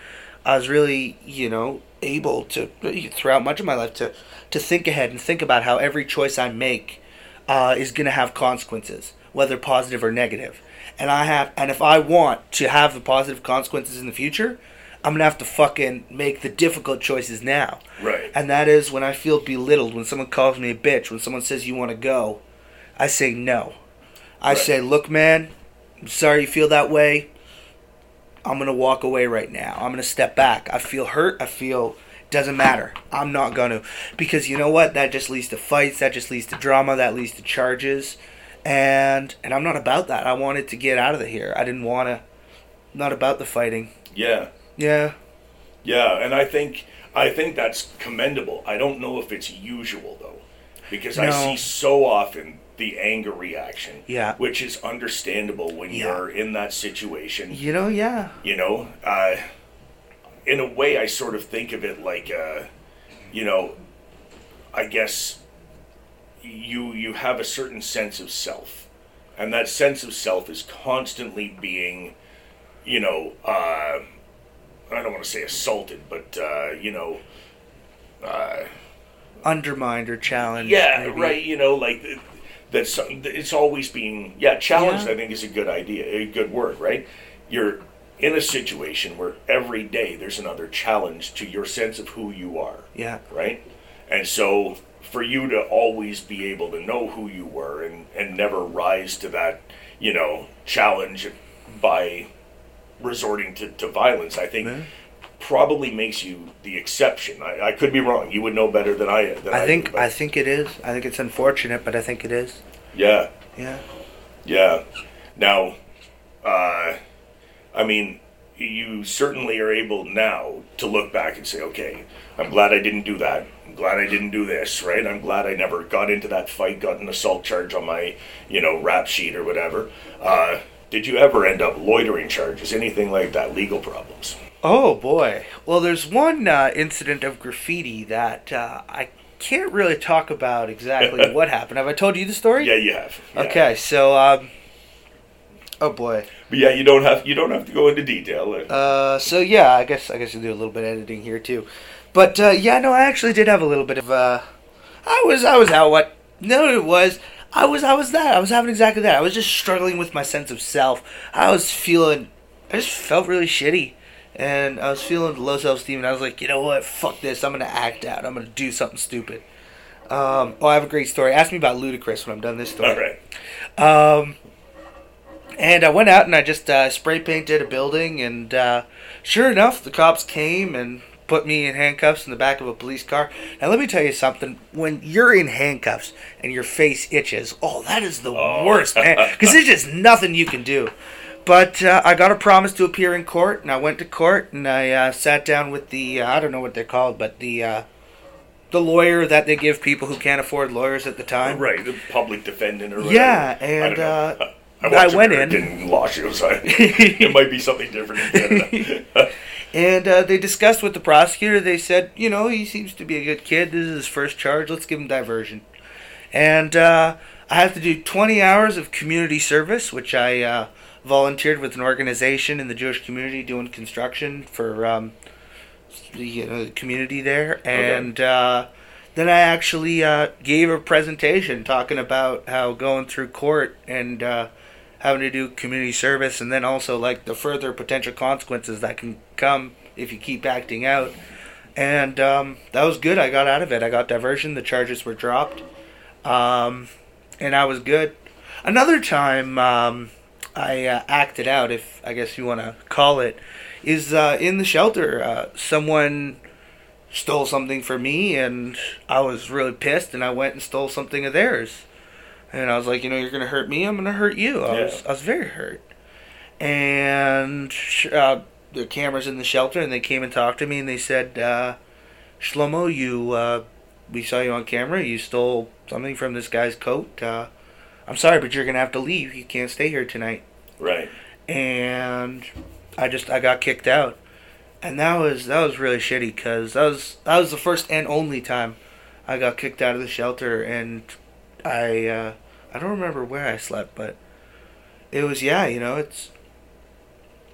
I was really you know able to throughout much of my life to to think ahead and think about how every choice I make uh, is going to have consequences, whether positive or negative. And I have, and if I want to have the positive consequences in the future, I'm gonna have to fucking make the difficult choices now. Right. And that is when I feel belittled, when someone calls me a bitch, when someone says you want to go, I say no. I Right. say, look, man, I'm sorry you feel that way. I'm gonna walk away right now. I'm gonna step back. I feel hurt. I feel doesn't matter. I'm not gonna because you know what? That just leads to fights. That just leads to drama. That leads to charges. And and I'm not about that. I wanted to get out of the here. I didn't want to. Not about the fighting. Yeah. Yeah. Yeah, and I think I think that's commendable. I don't know if it's usual though, because I see so often the anger reaction. Yeah. Which is understandable when Yeah. you're in that situation. You know. Yeah. You know, uh, in a way, I sort of think of it like, uh, you know, I guess you you have a certain sense of self, and that sense of self is constantly being, you know, uh, I don't want to say assaulted, but uh, you know, uh, Undermined or challenged. yeah, maybe. right. You know, like that's it's always being yeah challenged. Yeah. I think is a good idea, a good word, right? You're in a situation where every day there's another challenge to your sense of who you are, Yeah. right? And so for you to always be able to know who you were and and never rise to that, you know, challenge by resorting to, to violence, I think. Yeah. Probably makes you the exception. I, I could be wrong. You would know better than I. Than I, I think do, I think it is. I think it's unfortunate, but I think it is. yeah. Yeah. Yeah. Now, uh, I mean, you certainly are able now to look back and say, okay, I'm glad I didn't do that. I'm glad I didn't do this, right? I'm glad I never got into that fight, got an assault charge on my, you know, rap sheet or whatever. Uh, did you ever end up loitering charges, anything like that, legal problems? Oh boy. Well, there's one uh, incident of graffiti that uh, I can't really talk about exactly [laughs] what happened. Have I told you the story? Yeah, you have. Yeah. Okay, so um, oh boy. But yeah, you don't have you don't have to go into detail. Uh, so yeah, I guess I guess you'll do a little bit of editing here too, but uh, yeah, no, I actually did have a little bit of uh, I was I was out what no it was I was I was that I was having exactly that I was just struggling with my sense of self. I was feeling I just felt really shitty. And I was feeling low self esteem, and I was like, you know what? Fuck this. I'm gonna act out. I'm gonna do something stupid. Um, oh, I have a great story. Ask me about Ludacris when I'm done this story. All right. Um, and I went out and I just uh, spray painted a building, and uh, sure enough, the cops came and put me in handcuffs in the back of a police car. Now, let me tell you something. When you're in handcuffs and your face itches, oh, that is the Oh. worst, man. Because there's just [laughs] nothing you can do. But uh, I got a promise to appear in court, and I went to court, and I uh, sat down with the uh, I don't know what they're called, but the uh, the lawyer that they give people who can't afford lawyers at the time. Right, the public defendant or whatever. Yeah, I and, don't know. uh, [laughs] I, I went in. American law shows. I, it might be something different in [laughs] Canada. And uh, they discussed with the prosecutor. They said, you know, he seems to be a good kid. This is his first charge. Let's give him diversion. And uh, I have to do 20 hours of community service, which I uh, volunteered with an organization in the Jewish community doing construction for um, the you know, the community there. And uh, then I actually uh, gave a presentation talking about how going through court and uh, having to do community service, and then also like the further potential consequences that can come if you keep acting out. And um, that was good. I got out of it. I got diversion. The charges were dropped, um, and I was good. Another time um, I uh, acted out, if I guess you want to call it, is uh, in the shelter. Uh, someone stole something from me, and I was really pissed, and I went and stole something of theirs. And I was like, you know, you're gonna hurt me, I'm gonna hurt you. I Yeah. was, I was very hurt. And sh- uh, the cameras in the shelter, and they came and talked to me, and they said, uh, Shlomo, you, uh, we saw you on camera. You stole something from this guy's coat. Uh, I'm sorry, but you're gonna have to leave. You can't stay here tonight right. and I just I got kicked out, and that was that was really shitty because that was that was the first and only time I got kicked out of the shelter, and I uh, I don't remember where I slept, but it was yeah, you know it's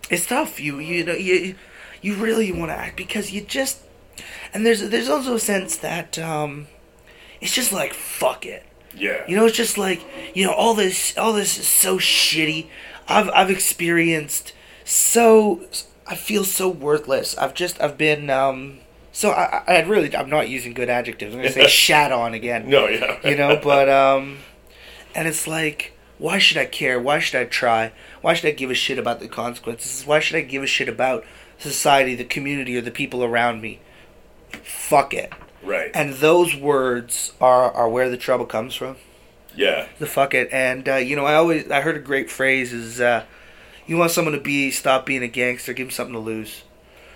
it's tough. You you know you you really want to act because you just and there's there's also a sense that um, it's just like fuck it. Yeah. You know, it's just like you know all this all this is so shitty. I've I've experienced so I feel so worthless. I've just I've been um so I I really I'm not using good adjectives. I'm gonna say [laughs] shat on again. no, yeah. You know, but um, and it's like why should I care? Why should I try? Why should I give a shit about the consequences? Why should I give a shit about society, the community, or the people around me? Fuck it. right. And those words are are where the trouble comes from yeah. the fuck it. And uh, you know, I always I heard a great phrase is uh, you want someone to be stop being a gangster, give them something to lose.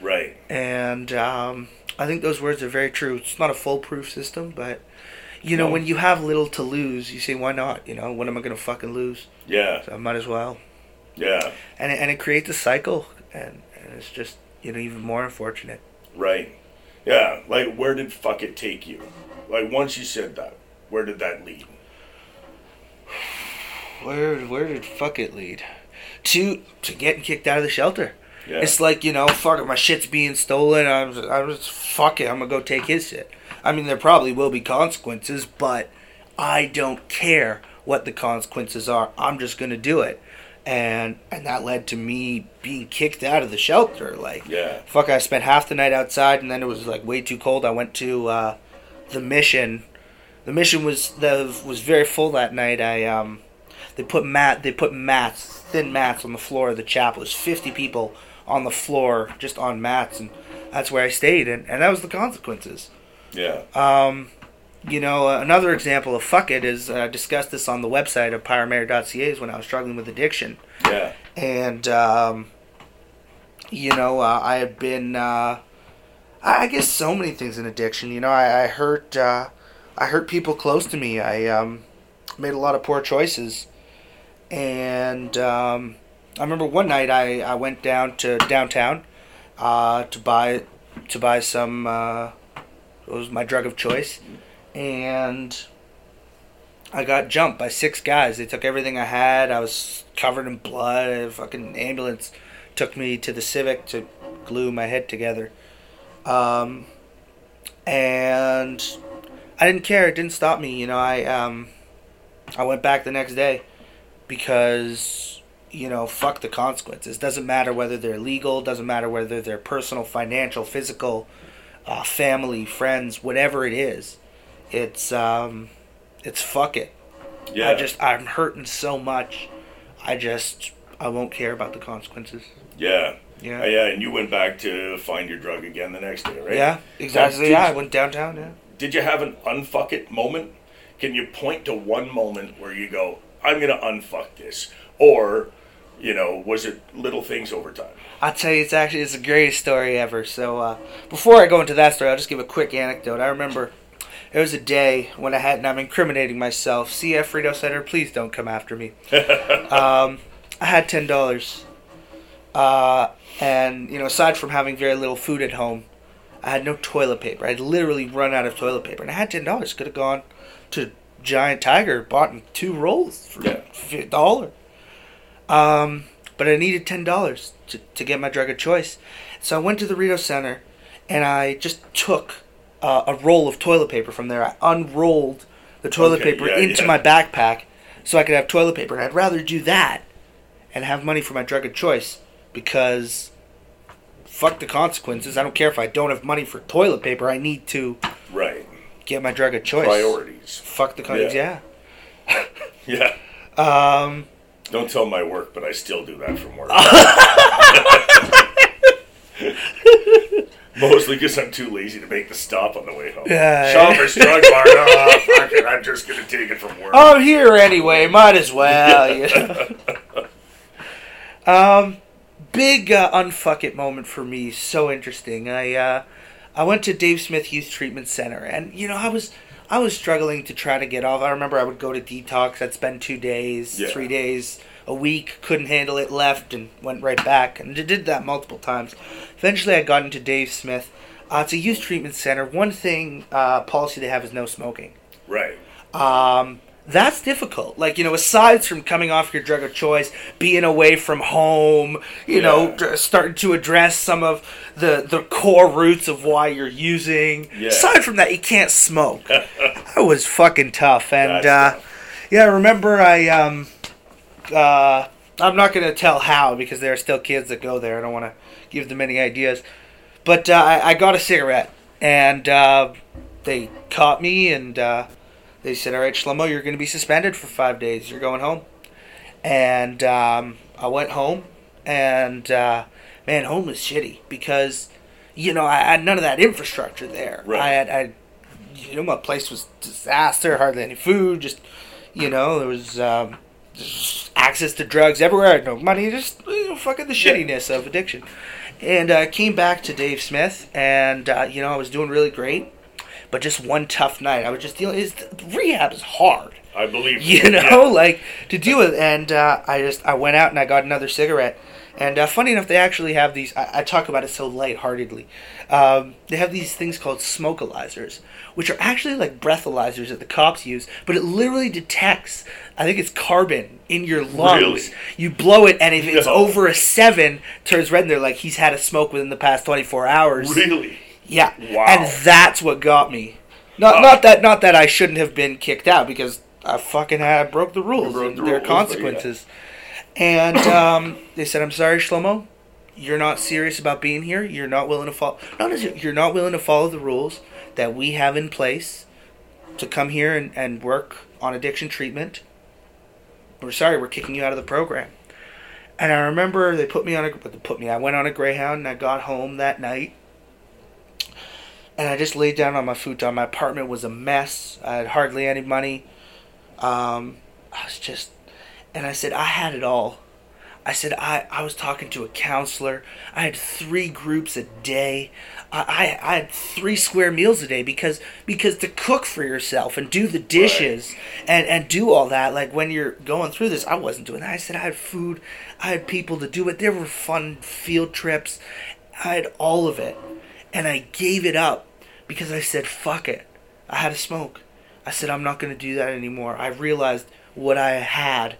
Right. And um, I think those words are very true. It's not a foolproof system, but you know, No. when you have little to lose, you say, why not? You know, what am I gonna fucking lose? Yeah. So I might as well. Yeah. And it, and it creates a cycle, and, and it's just you know even more unfortunate. Right. Yeah. Like, where did fuck it take you? Like, once you said that, where did that lead? [sighs] Where where did fuck it lead? To to getting kicked out of the shelter. Yeah. It's like you know, fuck it, my shit's being stolen. I'm, I'm just fuck it. I'm gonna go take his shit. I mean, there probably will be consequences, but I don't care what the consequences are. I'm just gonna do it, and and that led to me being kicked out of the shelter. Like, Yeah. fuck, I spent half the night outside, and then it was like way too cold. I went to uh, the mission. The mission was the was very full that night. I um, they put mat they put mats, thin mats on the floor of the chapel. There's 50 people on the floor just on mats, and that's where I stayed, and, and that was the consequences. Yeah. Um, you know, uh, another example of fuck it is uh, I discussed this on the website of pieourmayor.ca is when I was struggling with addiction Yeah. and um, you know uh, I had been uh, I I guess so many things in addiction. You know I, I hurt uh, I hurt people close to me. I um, made a lot of poor choices, and um, I remember one night I, I went down to downtown uh, to buy to buy some uh, it was my drug of choice, and I got jumped by six guys. They took everything I had. I was covered in blood. A fucking ambulance took me to the Civic to glue my head together. Um, and I didn't care. It didn't stop me. You know, I um, I went back the next day because you know, fuck the consequences. Doesn't matter whether they're legal. Doesn't matter whether they're personal, financial, physical, uh, family, friends, whatever it is. It's um, it's fuck it. Yeah. I just I'm hurting so much. I just I won't care about the consequences. Yeah. Yeah. Uh, yeah, and you went back to find your drug again the next day, right? Yeah, exactly. Did- Yeah, I went downtown. Yeah. Did you have an unfuck it moment? Can you point to one moment where you go, I'm gonna unfuck this? Or, you know, was it little things over time? I'll tell you, it's actually it's the greatest story ever. So uh, before I go into that story, I'll just give a quick anecdote. I remember there was a day when I had, and I'm incriminating myself. CF Rideau Center, please don't come after me. [laughs] um, I had ten dollars, uh, and you know, aside from having very little food at home, I had no toilet paper. I'd literally run out of toilet paper, and I had ten dollars. Could have gone to Giant Tiger, bought two rolls for Yeah. a dollar. Um, but I needed ten dollars to, to get my drug of choice, so I went to the Rideau Center, and I just took uh, a roll of toilet paper from there. I unrolled the toilet Okay, paper yeah, into yeah. my backpack, so I could have toilet paper. And I'd rather do that and have money for my drug of choice because fuck the consequences. I don't care if I don't have money for toilet paper. I need to Right. get my drug of choice. Priorities. Fuck the consequences. Yeah. Yeah. [laughs] Yeah. Um. Don't tell my work, but I still do that from work. Mostly because I'm too lazy to make the stop on the way home. Yeah. Shoppers Drug Mart. Oh, fuck it. I'm just gonna take it from work. I'm here anyway. Might as well. You know? [laughs] um, big uh, unfuck it moment for me. So interesting. I uh, I went to Dave Smith Youth Treatment Center, and you know I was I was struggling to try to get off. I remember I would go to detox. I'd spend two days, Yeah. three days, a week. Couldn't handle it. Left and went right back, and did that multiple times. Eventually, I got into Dave Smith. Uh, it's a youth treatment center. One thing uh, policy they have is no smoking Right. um, that's difficult. Like, you know, aside from coming off your drug of choice, being away from home, you know, Yeah. dr- starting to address some of the, the core roots of why you're using. Yeah. Aside from that, you can't smoke. [laughs] that was fucking tough. And, uh, tough. yeah, I remember I, um, uh, I'm not going to tell how because there are still kids that go there. I don't want to give them any ideas. But uh, I, I got a cigarette, and uh, they caught me, and uh, they said, "All right, Shlomo, you're going to be suspended for five days. You're going home." And um, I went home, and uh, man, home was shitty because you know I had none of that infrastructure there. Right. I had, I, you know, my place was disaster. Hardly any food. Just you know, there was. Um, access to drugs everywhere. I had no money. Just you know, fucking the Yeah. shittiness of addiction. And uh, came back to Dave Smith, and uh, you know I was doing really great, but just one tough night. I was just dealing. Is rehab is hard, I believe you know, like to deal with. And uh, I just I went out and I got another cigarette. And uh, funny enough, they actually have these. I, I talk about it so lightheartedly. Um, they have these things called smokealizers, which are actually like breathalyzers that the cops use, but it literally detects. I think it's carbon in your lungs. Really? You blow it, and if it's No. over a seven, turns red. And they're like, he's had a smoke within the past twenty four hours. Really? Yeah. Wow. And that's what got me. Not Uh, not that not that I shouldn't have been kicked out because I fucking had broke the rules. broke and the there rules, but consequences. And [coughs] um, they said, "I'm sorry, Shlomo. You're not serious about being here. You're not willing to follow. Not you're not willing to follow the rules that we have in place to come here and, and work on addiction treatment. We're sorry. We're kicking you out of the program." And I remember they put me on a put me. I went on a Greyhound and I got home that night and I just laid down on my futon. My apartment was a mess. I had hardly any money. Um, I was just, and I said I had it all. I said I, I was talking to a counselor. I had three groups a day. I, I, I had three square meals a day because because to cook for yourself and do the dishes and, and do all that like when you're going through this I wasn't doing that. I said I had food, I had people to do it. There were fun field trips. I had all of it and I gave it up because I said, fuck it. I had a smoke. I said, I'm not going to do that anymore. I realized what I had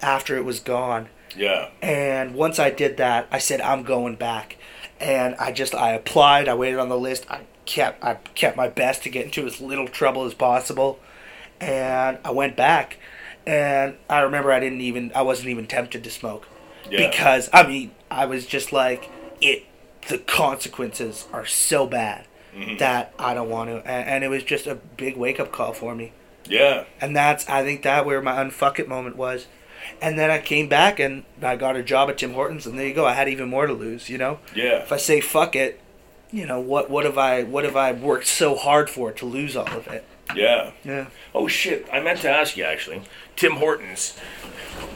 after it was gone. Yeah. And once I did that, I said, I'm going back. And I just, I applied, I waited on the list, I kept, I kept my best to get into as little trouble as possible. And I went back. And I remember I didn't even, I wasn't even tempted to smoke. Yeah. Because, I mean, I was just like, it, the consequences are so bad Mm-hmm. that I don't want to. And, and it was just a big wake up call for me. Yeah. And that's, I think, that where my unfuck it moment was. And then I came back and I got a job at Tim Hortons, and there you go. I had even more to lose, you know. Yeah. If I say fuck it, you know what? What have I? What have I worked so hard for to lose all of it? Yeah. Yeah. Oh shit! I meant to ask you actually, Tim Hortons.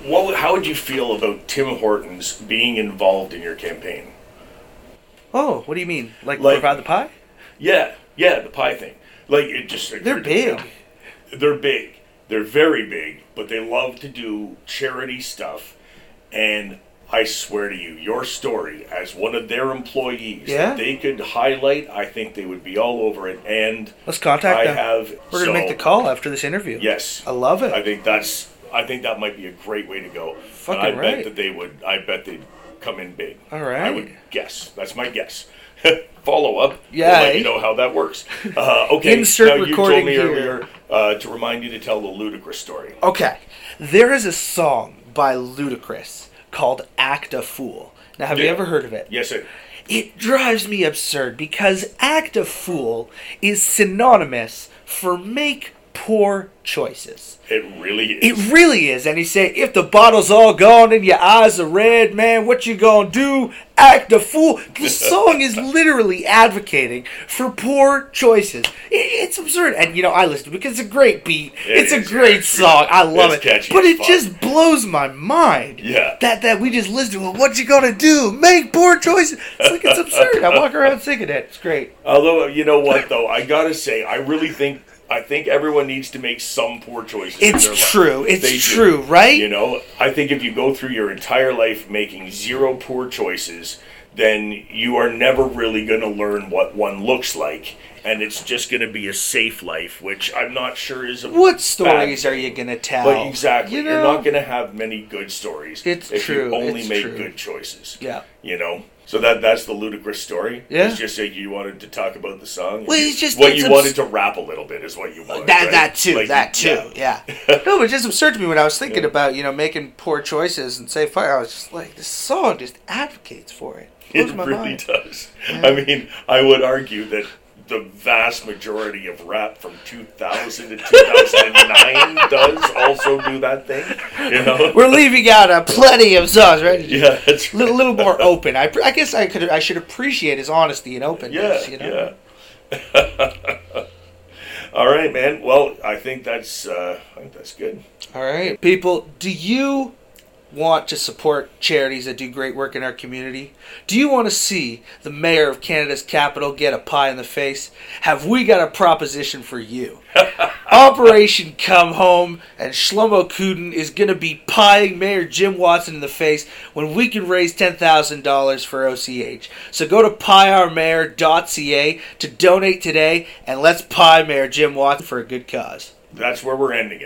What? How would you feel about Tim Hortons being involved in your campaign? Oh, what do you mean? Like, Like- provide the pie? Yeah, yeah, the pie thing. Like it just They're occurred to me big. They're big. They're very big, but they love to do charity stuff. And I swear to you, your story as one of their employees, Yeah? that they could highlight. I think they would be all over it. And Let's contact I them. have. We're gonna make the call after this interview. Yes, I love it. I think that's. I think that might be a great way to go. Fucking and I right. bet that they would. I bet they'd come in big. All right. I would guess. That's my guess. [laughs] Follow up. Yeah, We'll let you know how that works. Uh, okay. Insert now you told recording me here. earlier uh, to remind you to tell the Ludacris story. Okay, there is a song by Ludacris called "Act a Fool." Now, have you ever heard of it? Yes, sir. It drives me absurd because act a fool is synonymous for make poor choices. It really is. It really is. And he said, if the bottle's all gone and your eyes are red, man, what you gonna do? Act a fool. The [laughs] song is literally advocating for poor choices. It's absurd. And, you know, I listen to it because it's a great beat. It it's a is great catchy. song. I love It's it. catchy but it fuck. just blows my mind. Yeah. That that we just listen to it. What you gonna do? Make poor choices. It's like it's [laughs] absurd. I walk around singing it. It's great. Although you know what though, I gotta say, I really think I think everyone needs to make some poor choices. in It's their life. true. It's They do. true, right? You know, I think if you go through your entire life making zero poor choices, then you are never really going to learn what one looks like, and it's just going to be a safe life, which I'm not sure is a What bad stories thing. are you gonna tell? But exactly, You you are not going to have many good stories It's if true, you only it's make true. good choices. Yeah. You know, so that that's the Ludacris story. Yeah. It's just like you wanted to talk about the song. Well, it's just- what you abs- wanted to rap a little bit is what you wanted. That right? that too, Like, that too, yeah. [laughs] no, but it's just absurd to me when I was thinking about you know making poor choices and say fire. I was just like, this song just advocates for it. It really mind. does. I mean, I would argue that the vast majority of rap from 2000 to 2009 [laughs] does also do that thing. You know? We're leaving out uh, plenty of songs, right? [laughs] yeah, it's A little, little more open. I, I guess I could I should appreciate his honesty and Yeah, openness. you know? yeah. [laughs] All right, man. Well, I think that's uh, I think that's good. All right, people. Do you want to support charities that do great work in our community? Do you want to see the mayor of Canada's capital get a pie in the face? Have we got a proposition for you? [laughs] Operation Come Home and Shlomo Kuden is going to be pieing Mayor Jim Watson in the face when we can raise $10,000 for OCH. So go to pieourmayor.ca to donate today and let's pie Mayor Jim Watson for a good cause. That's where we're ending it.